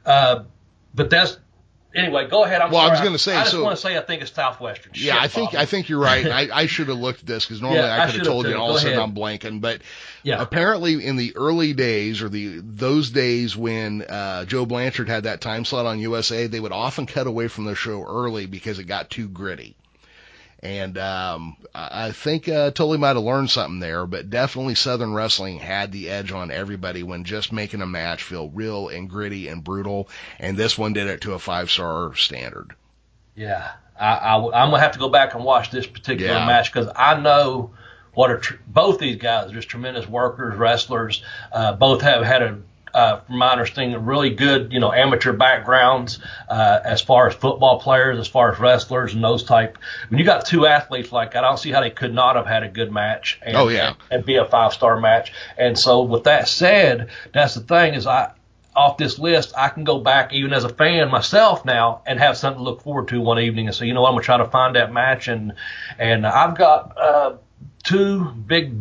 Uh, but that's anyway. Go ahead. I'm Well, I was gonna say, I just so- want to say I think it's Southwestern. Yeah, Shit, I think Bobby. I think you're right. I, I should have looked at this because normally Yeah, I I could have told you, all of a sudden. I'm blanking. But Yeah. apparently, in the early days or the those days when uh, Joe Blanchard had that time slot on USA, they would often cut away from the show early because it got too gritty. And um, I think uh, Tully might have learned something there, but definitely Southern Wrestling had the edge on everybody when just making a match feel real and gritty and brutal. And this one did it to a five star standard. Yeah, I, I, am gonna have to go back and watch this particular Yeah. match because I know what are tr- both these guys are just tremendous workers, wrestlers. Uh, both have had a, uh, from my understanding, really good, you know, amateur backgrounds uh, as far as football players, as far as wrestlers and those type. When you got two athletes like that, I don't see how they could not have had a good match. And, Oh, yeah. and, and be a five star match. And so, with that said, that's the thing is I off this list, I can go back even as a fan myself now and have something to look forward to one evening and say, you know what, I'm gonna try to find that match and and I've got uh, two big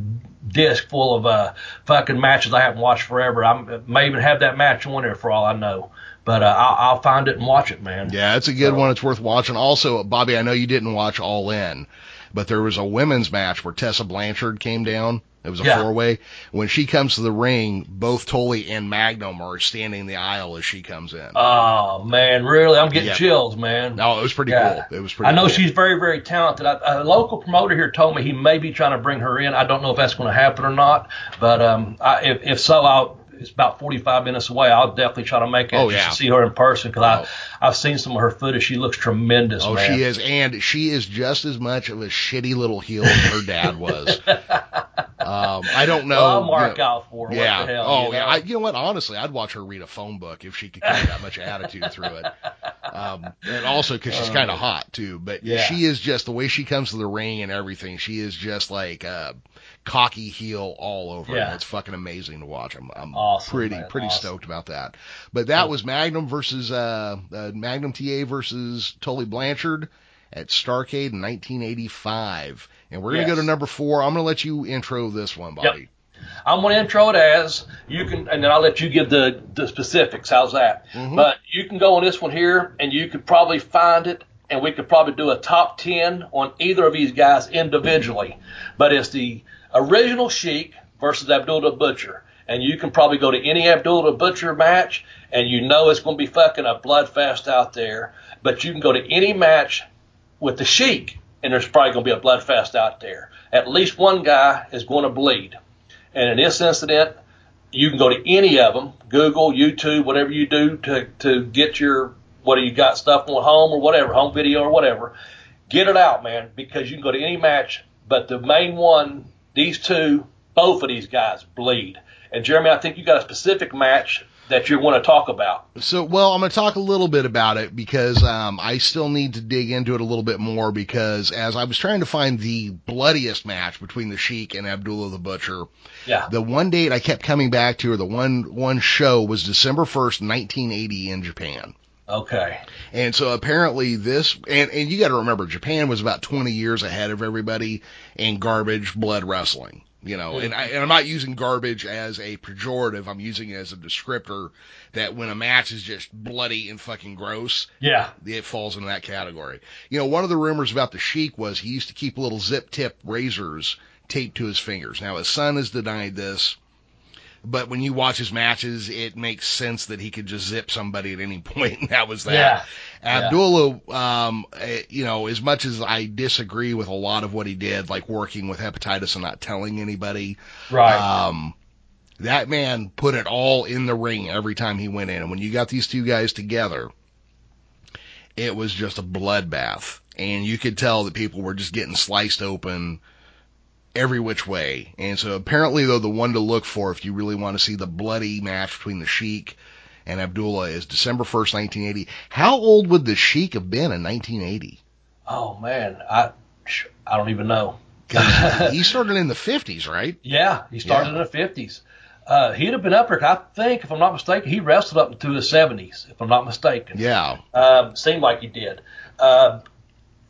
disc full of uh, fucking matches I haven't watched forever. I may even have that match on there for all I know, but uh, I'll, I'll find it and watch it, man. Yeah, it's a good So- one. It's worth watching. Also, Bobby, I know you didn't watch All In, but there was a women's match where Tessa Blanchard came down. It was a Yeah. four way. When she comes to the ring, both Tully and Magnum are standing in the aisle as she comes in. Oh man, really? I'm getting Yeah. chills, man. no, it was pretty Yeah. cool. It was pretty I know cool. she's very, very talented. I, a local promoter here told me he may be trying to bring her in. I don't know if that's going to happen or not, but um, I, if, if so, I'll. It's about 45 minutes away. I'll definitely try to make it Oh, just yeah. to see her in person because Oh. I I've seen some of her footage. She looks tremendous, Oh, man. she is, and she is just as much of a shitty little heel as her dad was. um, I don't know. Well, I'll mark you know- out for her. Yeah. Hell, oh, you yeah. know? I, you know what? Honestly, I'd watch her read a phone book if she could carry that much attitude through it. Um, and also because she's kind of hot too. But. Yeah. she is just the way she comes to the ring and everything. She is just like uh, cocky heel all over. Yeah. It's fucking amazing to watch. I'm, I'm Awesome, pretty man. pretty Awesome. stoked about that. But that was Magnum versus uh, uh, Magnum TA versus Tully Blanchard at Starcade in 1985. And we're gonna go to number four. I'm gonna let you intro this one, Bobby. I'm going to intro it as you can, and then I'll let you give the, the specifics. How's that? Mhm. But you can go on this one here, and you could probably find it, and we could probably do a top 10 on either of these guys individually. But it's the original Sheik versus Abdullah Butcher. And you can probably go to any Abdullah Butcher match, and you know it's going to be fucking a bloodfest out there. But you can go to any match with the Sheik, and there's probably going to be a bloodfest out there. At least one guy is going to bleed. And in this incident, you can go to any of them, Google, YouTube, whatever you do to, to get your, what do you got stuff on home or whatever, home video or whatever. Get it out, man, because you can go to any match, but the main one, these two, both of these guys bleed. And Jeremy, I think you got a specific match that you want to talk about. So, well, I'm going to talk a little bit about it because um, I still need to dig into it a little bit more because as I was trying to find the bloodiest match between the Sheik and Abdullah the Butcher, Yeah. the one date I kept coming back to, or the one one show was December 1st, 1980 in Japan. Okay. And so apparently this, and, and you got to remember, Japan was about 20 years ahead of everybody in garbage blood wrestling. You know, and, I, and I'm not using garbage as a pejorative. I'm using it as a descriptor that when a match is just bloody and fucking gross, Yeah. it falls into that category. You know, one of the rumors about the Sheik was he used to keep little zip tip razors taped to his fingers. Now his son has denied this, but when you watch his matches, it makes sense that he could just zip somebody at any point, and that was that. Yeah. Abdullah, um, eh, you know, as much as I disagree with a lot of what he did, like working with hepatitis and not telling anybody, Right. um, that man put it all in the ring every time he went in. And when you got these two guys together, it was just a bloodbath. And you could tell that people were just getting sliced open every which way. And so apparently though, the one to look for if you really want to see the bloody match between the Sheik and Abdullah is December 1st, 1980. How old would the Sheik have been in 1980? oh man, I I don't even know. he started in the 50s, right? Yeah, he started in the fifties. Uh, he'd have been up there. I think, if I'm not mistaken, he wrestled up into the seventies. If I'm not mistaken. Yeah. Um, seemed like he did. Uh,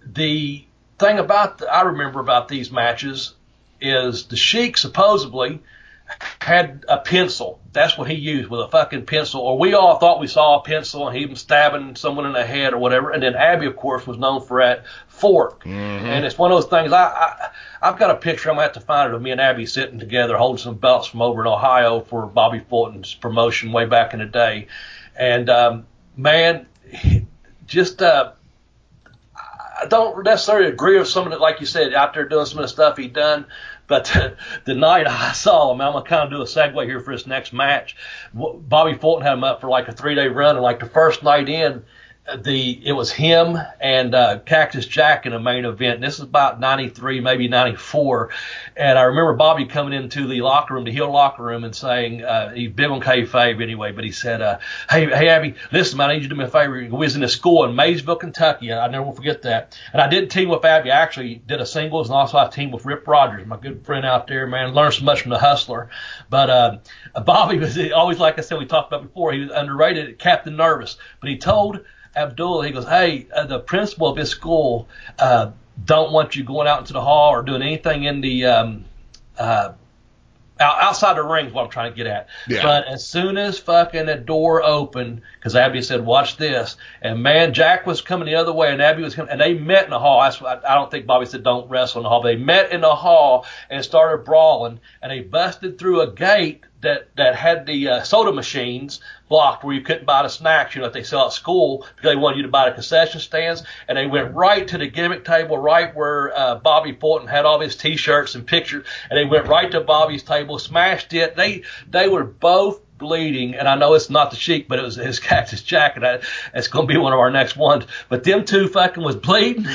the thing about the, I remember about these matches is the Sheik supposedly had a pencil. That's what he used with a fucking pencil. Or we all thought we saw a pencil and he was stabbing someone in the head or whatever. And then Abby, of course, was known for that fork. And it's one of those things. I, I I've got a picture. I'm gonna have to find it of me and Abby sitting together holding some belts from over in Ohio for Bobby Fulton's promotion way back in the day. And um, man, just uh, I don't necessarily agree with some of it, like you said, out there doing some of the stuff he done. But uh, the night I saw him, I'm gonna kind of do a segue here for this next match. Bobby Fulton had him up for like a three day run, and like the first night in, the it was him and uh, Cactus Jack in a main event. And this is about '93, maybe '94, and I remember Bobby coming into the locker room, the heel locker room, and saying uh, he's big on kayfabe anyway, but he said, uh, "Hey, hey, Abby, listen, man, I need you to do me a favor. We was in a school in Maysville, Kentucky. I never will forget that. And I did team with Abby. I actually did a singles, and also I teamed with Rip Rogers, my good friend out there, man. Learned so much from the hustler. But uh, Bobby was always, like I said, we talked about before, he was underrated, Captain Nervous, but he told Abdullah, he goes, hey, uh, the principal of this school uh, don't want you going out into the hall or doing anything in the um, uh, outside the ring is what I'm trying to get at. Yeah. But as soon as fucking the door opened, because Abby said, "Watch this," and man, Jack was coming the other way, and Abby was coming, and they met in the hall. That's what, I don't think Bobby said, "Don't wrestle in the hall." They met in the hall and started brawling, and they busted through a gate that that had the uh, soda machines blocked where you couldn't buy the snacks, you know, that they sell at school because they wanted you to buy the concession stands. And they went right to the gimmick table, right where uh, Bobby Fulton had all his T-shirts and pictures, and they went right to Bobby's table, smashed it. They they were both bleeding, and I know it's not the Sheik, but it was his Cactus jacket. I, it's going to be one of our next ones. But them two fucking was bleeding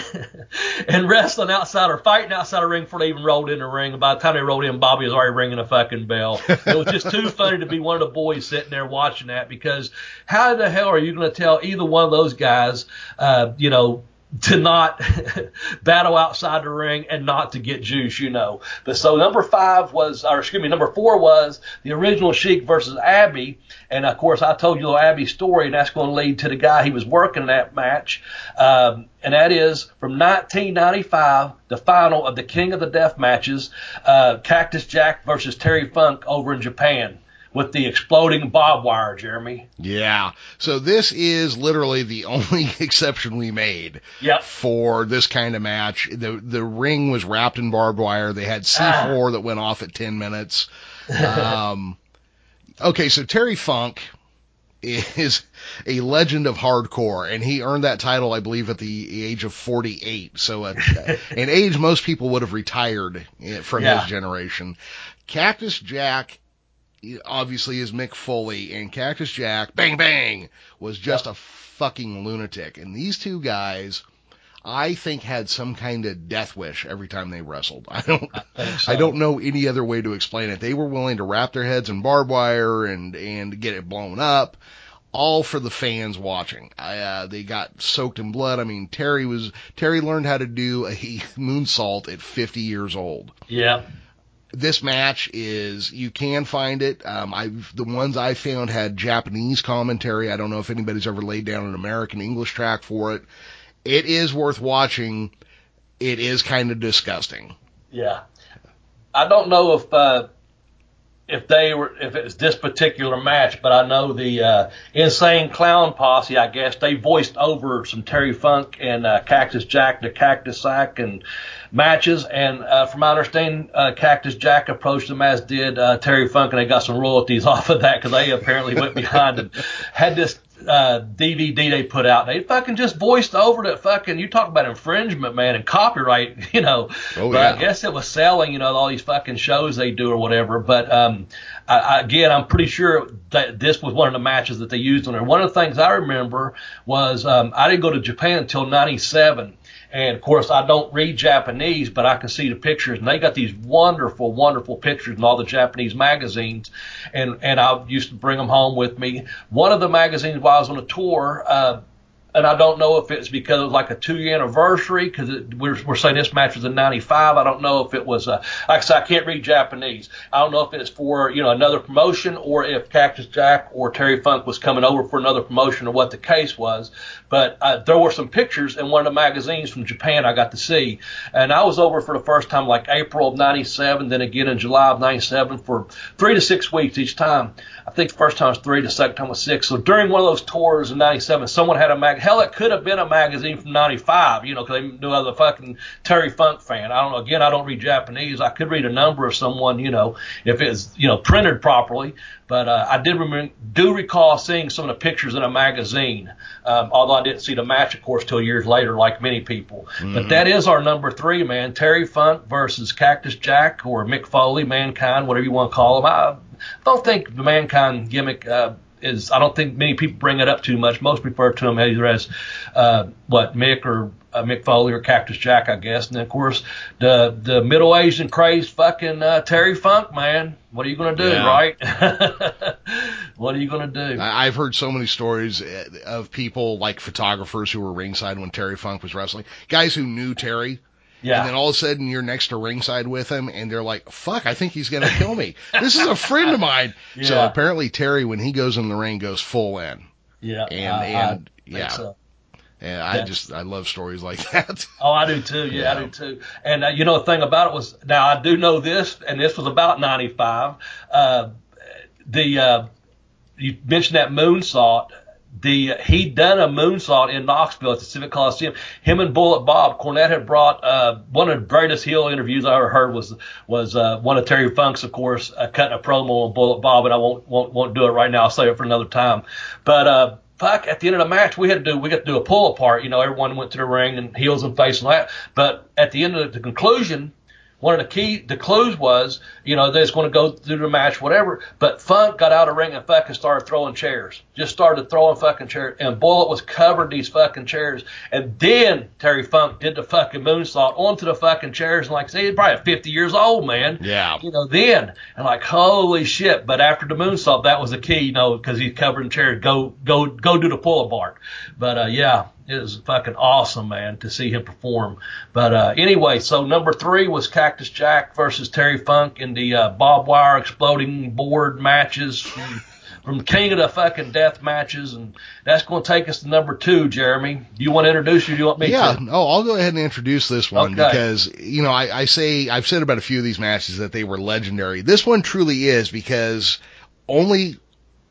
and wrestling outside or fighting outside the ring before they even rolled in the ring. And by the time they rolled in, Bobby was already ringing a fucking bell. It was just too funny to be one of the boys sitting there watching that because how the hell are you going to tell either one of those guys, uh, you know, to not battle outside the ring and not to get juice, you know. But so number five was, or excuse me, number four was the original Sheik versus Abby. And of course, I told you Abby's story, and that's going to lead to the guy he was working that match. Um, and that is from 1995, the final of the King of the Death matches, uh, Cactus Jack versus Terry Funk over in Japan with the exploding barbed wire, Jeremy. Yeah. So this is literally the only exception we made Yep. for this kind of match. The the ring was wrapped in barbed wire. They had Ah. C4 that went off at 10 minutes. Um, okay, so Terry Funk is a legend of hardcore, and he earned that title, I believe, at the age of 48. So at an age most people would have retired eh, from Yeah. his generation. Cactus Jack obviously is Mick Foley, and Cactus Jack, bang bang, was just a fucking lunatic. And these two guys, I think, had some kind of death wish every time they wrestled. I don't, think so. I don't know any other way to explain it. They were willing to wrap their heads in barbed wire and and get it blown up. All for the fans watching. I, uh, they got soaked in blood. I mean, Terry was Terry learned how to do a moonsault at 50 years old. Yeah. This match is you can find it. Um, I the ones I found had Japanese commentary. I don't know if anybody's ever laid down an American English track for it. It is worth watching. It is kind of disgusting. Yeah. I don't know if uh, if they were if it was this particular match, but I know the uh, Insane Clown Posse. I guess they voiced over some Terry Funk and uh, Cactus Jack, the Cactus Sack, and matches. And uh, from my understanding, uh, Cactus Jack approached them as did uh, Terry Funk, and they got some royalties off of that because they apparently went behind and had this uh, DVD they put out. They fucking just voiced over the fucking. You talk about infringement, man, and copyright. You know, Oh, but yeah. I guess it was selling. You know, all these fucking shows they do or whatever. But um, I, I, again, I'm pretty sure that this was one of the matches that they used on there. One of the things I remember was um, I didn't go to Japan until '97. And of course, I don't read Japanese, but I can see the pictures, and they got these wonderful, wonderful pictures in all the Japanese magazines. And and I used to bring them home with me. One of the magazines while I was on a tour, uh, and I don't know if it's because it was like a two year anniversary because we're, we're saying this match was in 95. I don't know if it was, uh, like I said, I can't read Japanese. I don't know if it's for, you know, another promotion or if Cactus Jack or Terry Funk was coming over for another promotion or what the case was. But uh, there were some pictures in one of the magazines from Japan I got to see. And I was over for the first time like April of 97, then again in July of 97 for three to six weeks each time. I think the first time was three, the second time was six. So during one of those tours in '97, someone had a mag. Hell, it could have been a magazine from '95, you know, because they knew I was a fucking Terry Funk fan. I don't know. Again, I don't read Japanese. I could read a number of someone, you know, if it's you know printed properly. But uh, I did remember, do recall seeing some of the pictures in a magazine. Um, although I didn't see the match, of course, till years later, like many people. But that is our number three, man. Terry Funk versus Cactus Jack or Mick Foley, Mankind, whatever you want to call him. I don't think the Mankind gimmick uh, is. I don't think many people bring it up too much. Most refer to him either as uh, what Mick or uh, Mick Foley or Cactus Jack, I guess. And then, of course, the the middle aged and crazed fucking uh, Terry Funk, man. What are you gonna do, Yeah. right? what are you gonna do? I've heard so many stories uh, of people like photographers who were ringside when Terry Funk was wrestling, guys who knew Terry. Yeah. And then all of a sudden you're next to ringside with him and they're like, fuck, I think he's going to kill me. this is a friend of mine. So apparently Terry, when he goes in the ring, goes full in. yeah. and- I- I and, think yeah. so. And I just, I love stories like that. Oh, I do too. Yeah, I do too. And uh, you know, the thing about it was, now I do know this, and this was about '95. Uh, the uh, you mentioned that moonsault. The he done a moonsault in Knoxville at the Civic Coliseum. Him and Bullet Bob Cornette had brought uh, one of the greatest heel interviews I ever heard was was uh, one of Terry Funk's, of course, uh, cutting a promo on Bullet Bob, and I won't won't won't do it right now. I'll save it for another time. But uh, fuck, at the end of the match, we had to do we got to do a pull apart. You know, everyone went to the ring and heels and face and that. But at the end of the conclusion, one of the key the clues was, you know, they're going to go through the match, whatever. But Funk got out of the ring and fucking started throwing chairs. Just started throwing fucking chairs. And Bullet was covered these fucking chairs. And then Terry Funk did the fucking moonsault onto the fucking chairs. And like I say, he's probably 50 years old, man. Yeah. You know, then and like holy shit. But after the moonsault, that was the key, you know, because he's covered in chairs. Go, go, go do the pull apart. But uh, yeah, it was fucking awesome, man, to see him perform. But uh, anyway, so number three was Cactus Jack versus Terry Funk in the uh, barbed wire exploding board matches. From, from King of the fucking death matches, and that's going to take us to number two, Jeremy. Do you want to introduce or do you want me to Yeah, to? no, I'll go ahead and introduce this one Okay. because, you know, I, I say, I've said about a few of these matches that they were legendary. This one truly is because only,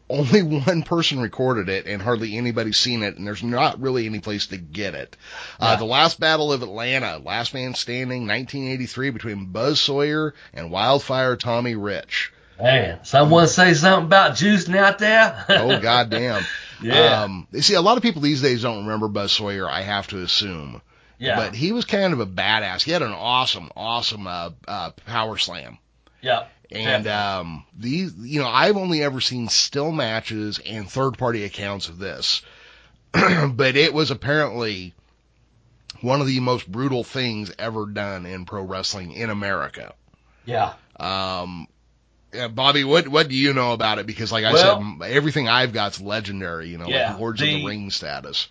only one person recorded it and hardly anybody's seen it and there's not really any place to get it. Uh, the last battle of Atlanta, last man standing, 1983 between Buzz Sawyer and Wildfire Tommy Rich. Man, someone say something about juicing out there? Oh, goddamn. Yeah. Um, you see, a lot of people these days don't remember Buzz Sawyer, I have to assume. yeah. But he was kind of a badass. He had an awesome, awesome uh, uh, power slam. yeah. And Definitely. um, these, you know, I've only ever seen still matches and third party accounts of this, but it was apparently one of the most brutal things ever done in pro wrestling in America. yeah. Um, yeah, Bobby, what what do you know about it? Because, like I Well- said, everything I've got's legendary. You know, Yeah, like Lords of the- the Ring status.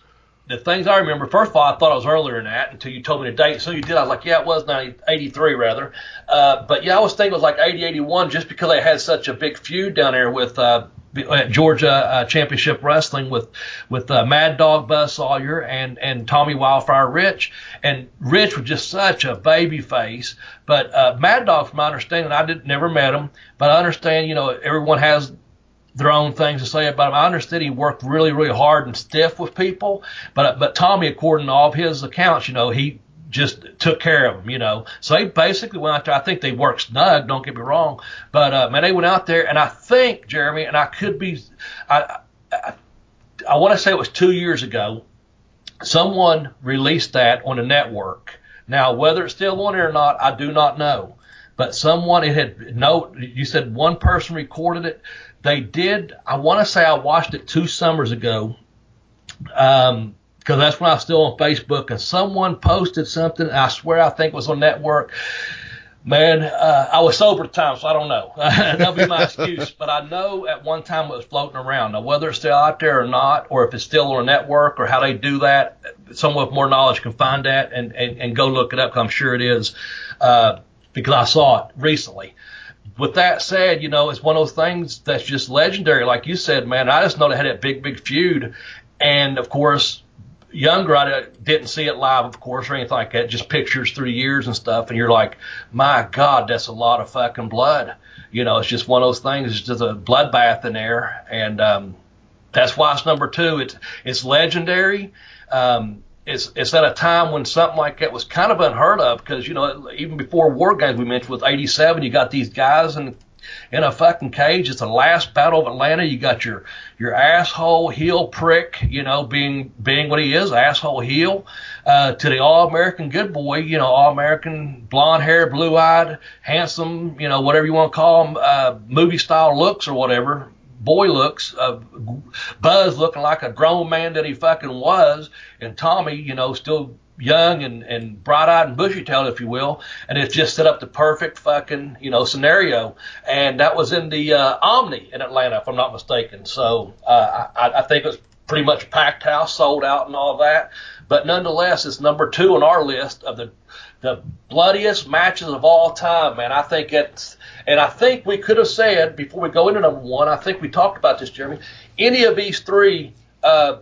The things I remember, first of all, I thought it was earlier than that until you told me the date. So you did. I was like, yeah, it was 90, 83 rather. Uh, but yeah, I was thinking it was like 80, 81 just because they had such a big feud down there with, uh, at Georgia uh, Championship Wrestling with with uh, Mad Dog Buzz Sawyer and and Tommy Wildfire Rich, and Rich was just such a baby face. But uh, Mad Dog, from my understanding, I did never met him, but I understand you know everyone has their own things to say about him. I understood he worked really, really hard and stiff with people, but but Tommy, according to all of his accounts, you know, he just took care of them, you know. So they basically went out there. I think they worked snug. Don't get me wrong, but uh, man, they went out there, and I think Jeremy, and I could be, I, I, I want to say it was two years ago. Someone released that on the network. Now, whether it's still on there or not, I do not know. But someone, it had no. You said one person recorded it. They did. I want to say I watched it two summers ago. Um, because that's when I was still on Facebook, and someone posted something. I swear I think it was on network. Man, uh, I was sober at the time, so I don't know. That'll be my excuse. But I know at one time it was floating around. Now, whether it's still out there or not, or if it's still on a network, or how they do that, someone with more knowledge can find that and, and, and go look it up. Cause I'm sure it is, uh, because I saw it recently. With that said, you know, it's one of those things that's just legendary. Like you said, man, I just know they had that big, big feud. And of course, younger, I didn't see it live, of course, or anything like that, just pictures through years and stuff. And you're like, my God, that's a lot of fucking blood. You know, it's just one of those things. It's just a bloodbath in there. And, um, that's why it's number two. It's, it's legendary. Um, it's, it's at a time when something like that was kind of unheard of because, you know, even before War Games we mentioned with 87, you got these guys in in a fucking cage. It's the last battle of Atlanta. You got your your asshole heel prick, you know, being being what he is, asshole heel, uh, to the all American good boy, you know, all American blonde hair, blue eyed, handsome, you know, whatever you want to call him, uh, movie style looks or whatever. Boy looks, uh, Buzz looking like a grown man that he fucking was, and Tommy, you know, still young and, and bright eyed and bushy tailed, if you will, and it just set up the perfect fucking, you know, scenario. And that was in the uh, Omni in Atlanta, if I'm not mistaken. So uh, I, I think it was pretty much packed house, sold out, and all that. But nonetheless, it's number two on our list of the the bloodiest matches of all time, man. I think it's, and I think we could have said before we go into number one, I think we talked about this, Jeremy. Any of these three uh,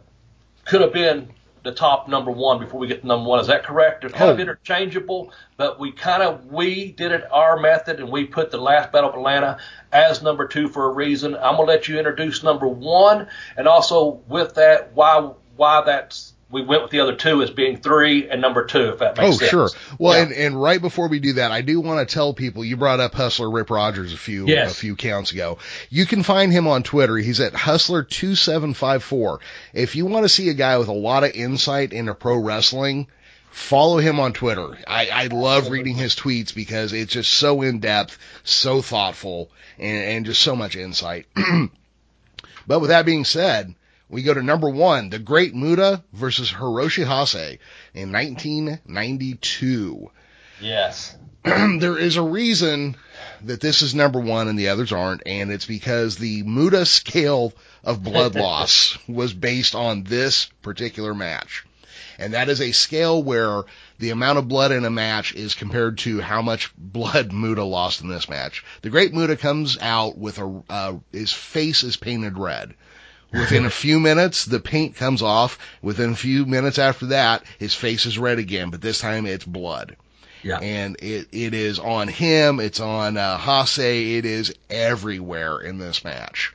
could have been the top number one before we get to number one. Is that correct? They're kind Oh. of interchangeable, but we kind of we did it our method, and we put the last Battle of Atlanta as number two for a reason. I'm gonna let you introduce number one, and also with that, why why that's we went with the other two as being three and number two, if that makes Oh, sense. Oh, sure. Well, Yeah. and, and right before we do that, I do want to tell people you brought up Hustler Rip Rogers a few Yes. a few counts ago. You can find him on Twitter. He's at Hustler2754. If you want to see a guy with a lot of insight into pro wrestling, follow him on Twitter. I, I love reading his tweets because it's just so in depth, so thoughtful, and, and just so much insight. but with that being said, we go to number one, the Great Muta versus Hiroshi Hase in 1992. Yes. there is a reason that this is number one and the others aren't, and it's because the Muta scale of blood loss was based on this particular match. And that is a scale where the amount of blood in a match is compared to how much blood Muta lost in this match. The Great Muta comes out with a, uh, his face is painted red. Within a few minutes, the paint comes off. Within a few minutes after that, his face is red again, but this time it's blood Yeah. and it it is on him. It's on uh, Hase. It is everywhere in this match.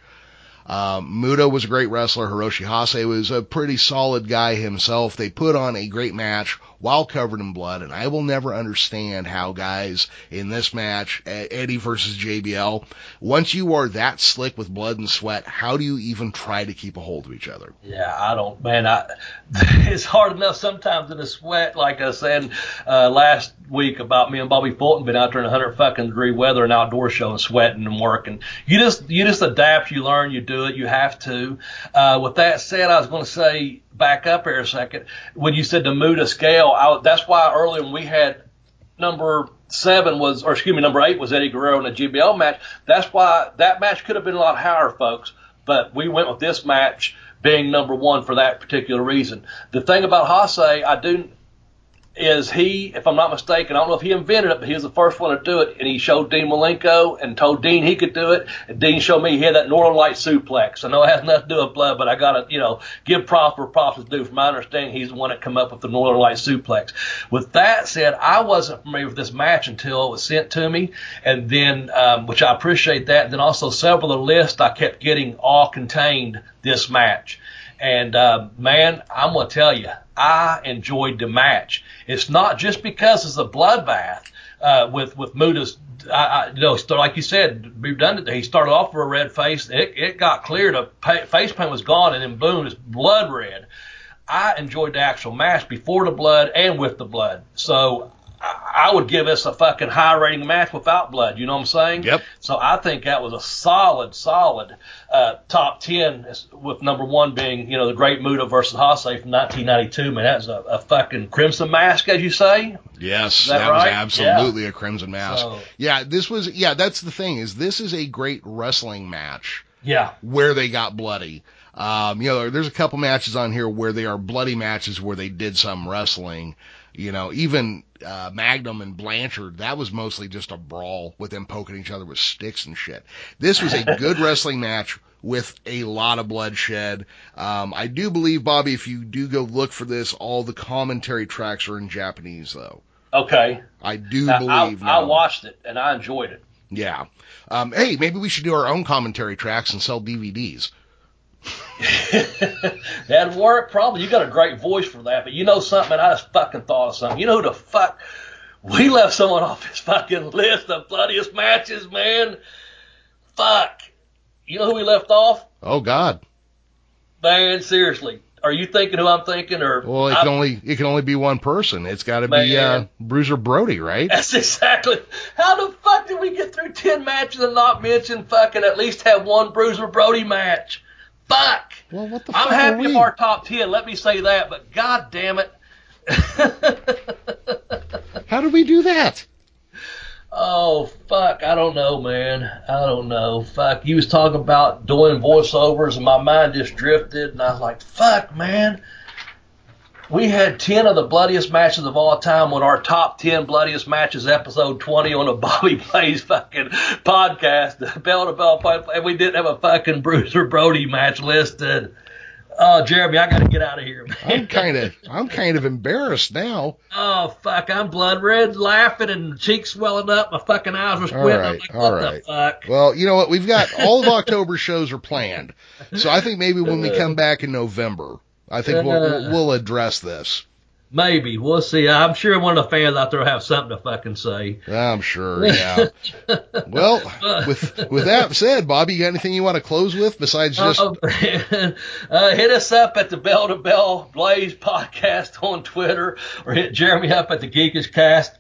Um, Muta was a great wrestler. Hiroshi Hase was a pretty solid guy himself. They put on a great match while covered in blood, and I will never understand how guys in this match, Eddie versus JBL, once you are that slick with blood and sweat, how do you even try to keep a hold of each other? Yeah, I don't, man. I it's hard enough sometimes in the sweat. Like I said uh, last week about me and Bobby Fulton been out there in 100 fucking degree weather, and outdoor show, and sweating and working. You just you just adapt. You learn. You do it. You have to. Uh, with that said, I was going to say back up here a second. When you said the Muta scale, I, that's why earlier when we had number seven was, or excuse me, number eight was Eddie Guerrero in a JBL match. That's why that match could have been a lot higher, folks. But we went with this match being number one for that particular reason. The thing about Hase, I do is he, if I'm not mistaken, I don't know if he invented it, but he was the first one to do it, and he showed Dean Malenko and told Dean he could do it, and Dean showed me he had that Northern Light suplex. I know it has nothing to do with blood, but I gotta, you know, give props where props is due. From my understanding, he's the one that come up with the Northern Light suplex. With that said, I wasn't familiar with this match until it was sent to me, and then, um, which I appreciate that, and then also several of the lists I kept getting all contained this match. And uh, man, I'm gonna tell you, I enjoyed the match. It's not just because it's a bloodbath uh, with with Muta's. I, I, you know, like you said, redundant. He started off with a red face. It, it got clear. The face paint was gone, and then boom, it's blood red. I enjoyed the actual match before the blood and with the blood. So I would give us a fucking high rating match without blood. You know what I'm saying? Yep. So I think that was a solid, solid uh, top ten, with number one being you know the Great Muta versus Hase from 1992. Man, that was a, a fucking crimson mask, as you say. Yes, that that, was right? absolutely a crimson mask. So- yeah, this was yeah, that's the thing is this is a great wrestling match Yeah. where they got bloody. Um, you know, there's a couple matches on here where they are bloody matches where they did some wrestling. You know, even uh, Magnum and Blanchard, that was mostly just a brawl with them poking each other with sticks and shit. This was a good wrestling match with a lot of bloodshed. Um, I do believe, Bobby, if you do go look for this, all the commentary tracks are in Japanese, though. Okay. I do Now, I, believe. I now. watched it and I enjoyed it. Yeah. Um, hey, maybe we should do our own commentary tracks and sell DVDs. That'd work probably. You got a great voice for that. But you know something? I just fucking thought of something. You know who the fuck? We left someone off his fucking list of bloodiest matches, man. Fuck. You know who we left off? Oh God. Man, seriously. Are you thinking who I'm thinking, or Well, it I- can only it can only be one person. It's got to be uh, Bruiser Brody, right? That's exactly. How the fuck did we get through ten matches and not mention fucking at least have one Bruiser Brody match? Fuck. Well, what the I'm fuck happy with our top ten. Let me say that, but god damn it. How did we do that? oh fuck, I don't know, man. I don't know. Fuck, you was talking about doing voiceovers, and my mind just drifted, and I was like, fuck, man. We had 10 of the bloodiest matches of all time on our top 10 bloodiest matches, episode 20 on the Bobby Blaze fucking podcast, the bell to bell, fight, and we didn't have a fucking Bruiser Brody match listed. Oh, Jeremy, I gotta get out of here, man. I'm kind of I'm kind of embarrassed now. Oh fuck! I'm blood red, laughing and cheeks swelling up. My fucking eyes were squinting. I'm like, all what right. the fuck? Well, you know what? We've got all of October shows are planned, so I think maybe when we come back in November, I think we'll we'll, we'll address this. Maybe we'll see. I'm sure one of the fans out there will have something to fucking say. I'm sure. Yeah. well, with with that said, Bobby, you got anything you want to close with besides just Uh, uh, hit us up at the Bell to Bell Blaze podcast on Twitter, or hit Jeremy up at the Geekish Cast,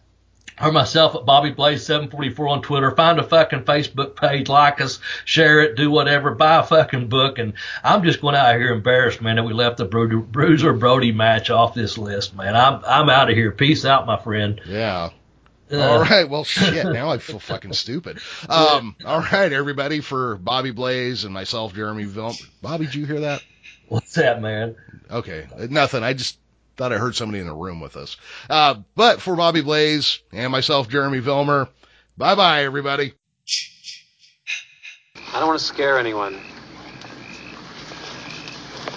or myself at Bobby Blaze 744 on Twitter. Find a fucking Facebook page, like us, share it, do whatever, buy a fucking book. And I'm just going out here embarrassed, man, that we left the Bru- Bruiser Brody match off this list, man. I'm I'm out of here. Peace out, my friend. yeah. Uh, All right. Well, shit. Now I feel fucking stupid. Um. All right, everybody. For Bobby Blaze and myself, Jeremy Vilm. Bobby, did you hear that? What's that, man? Okay. Nothing. I just thought I heard somebody in the room with us. Uh. But for Bobby Blaze and myself, Jeremy Vilmer. Bye bye, everybody. I don't want to scare anyone.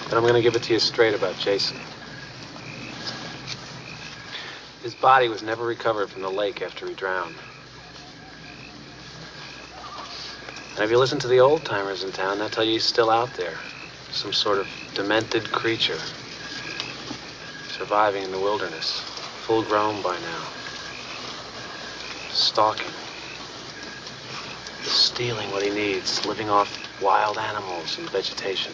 But I'm going to give it to you straight about Jason. His body was never recovered from the lake after he drowned. And if you listen to the old timers in town, they'll tell you he's still out there. Some sort of demented creature. Surviving in the wilderness. Full grown by now. Stalking stealing what he needs, living off wild animals and vegetation.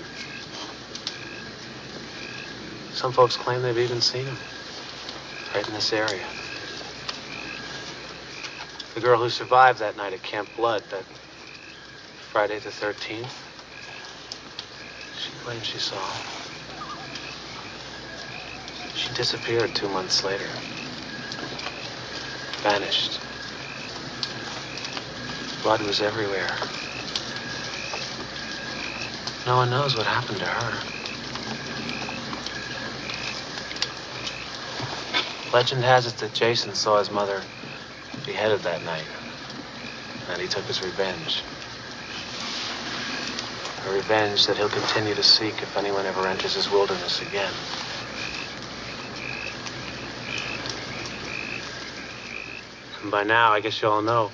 Some folks claim they've even seen him right in this area. The girl who survived that night at Camp Blood, that Friday the 13th, she claims she saw him. She disappeared two months later. Vanished. Blood was everywhere. No one knows what happened to her. Legend has it that Jason saw his mother beheaded that night, and he took his revenge. A revenge that he'll continue to seek if anyone ever enters his wilderness again. And by now, I guess you all know.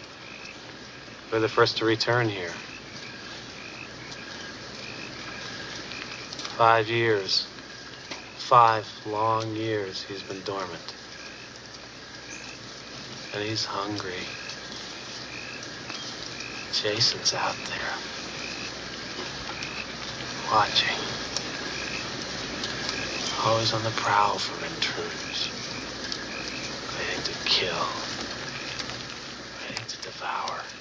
We're the first to return here. Five years. Five long years he's been dormant. And he's hungry. Jason's out there. Watching. Always on the prowl for intruders. Waiting to kill. Devour.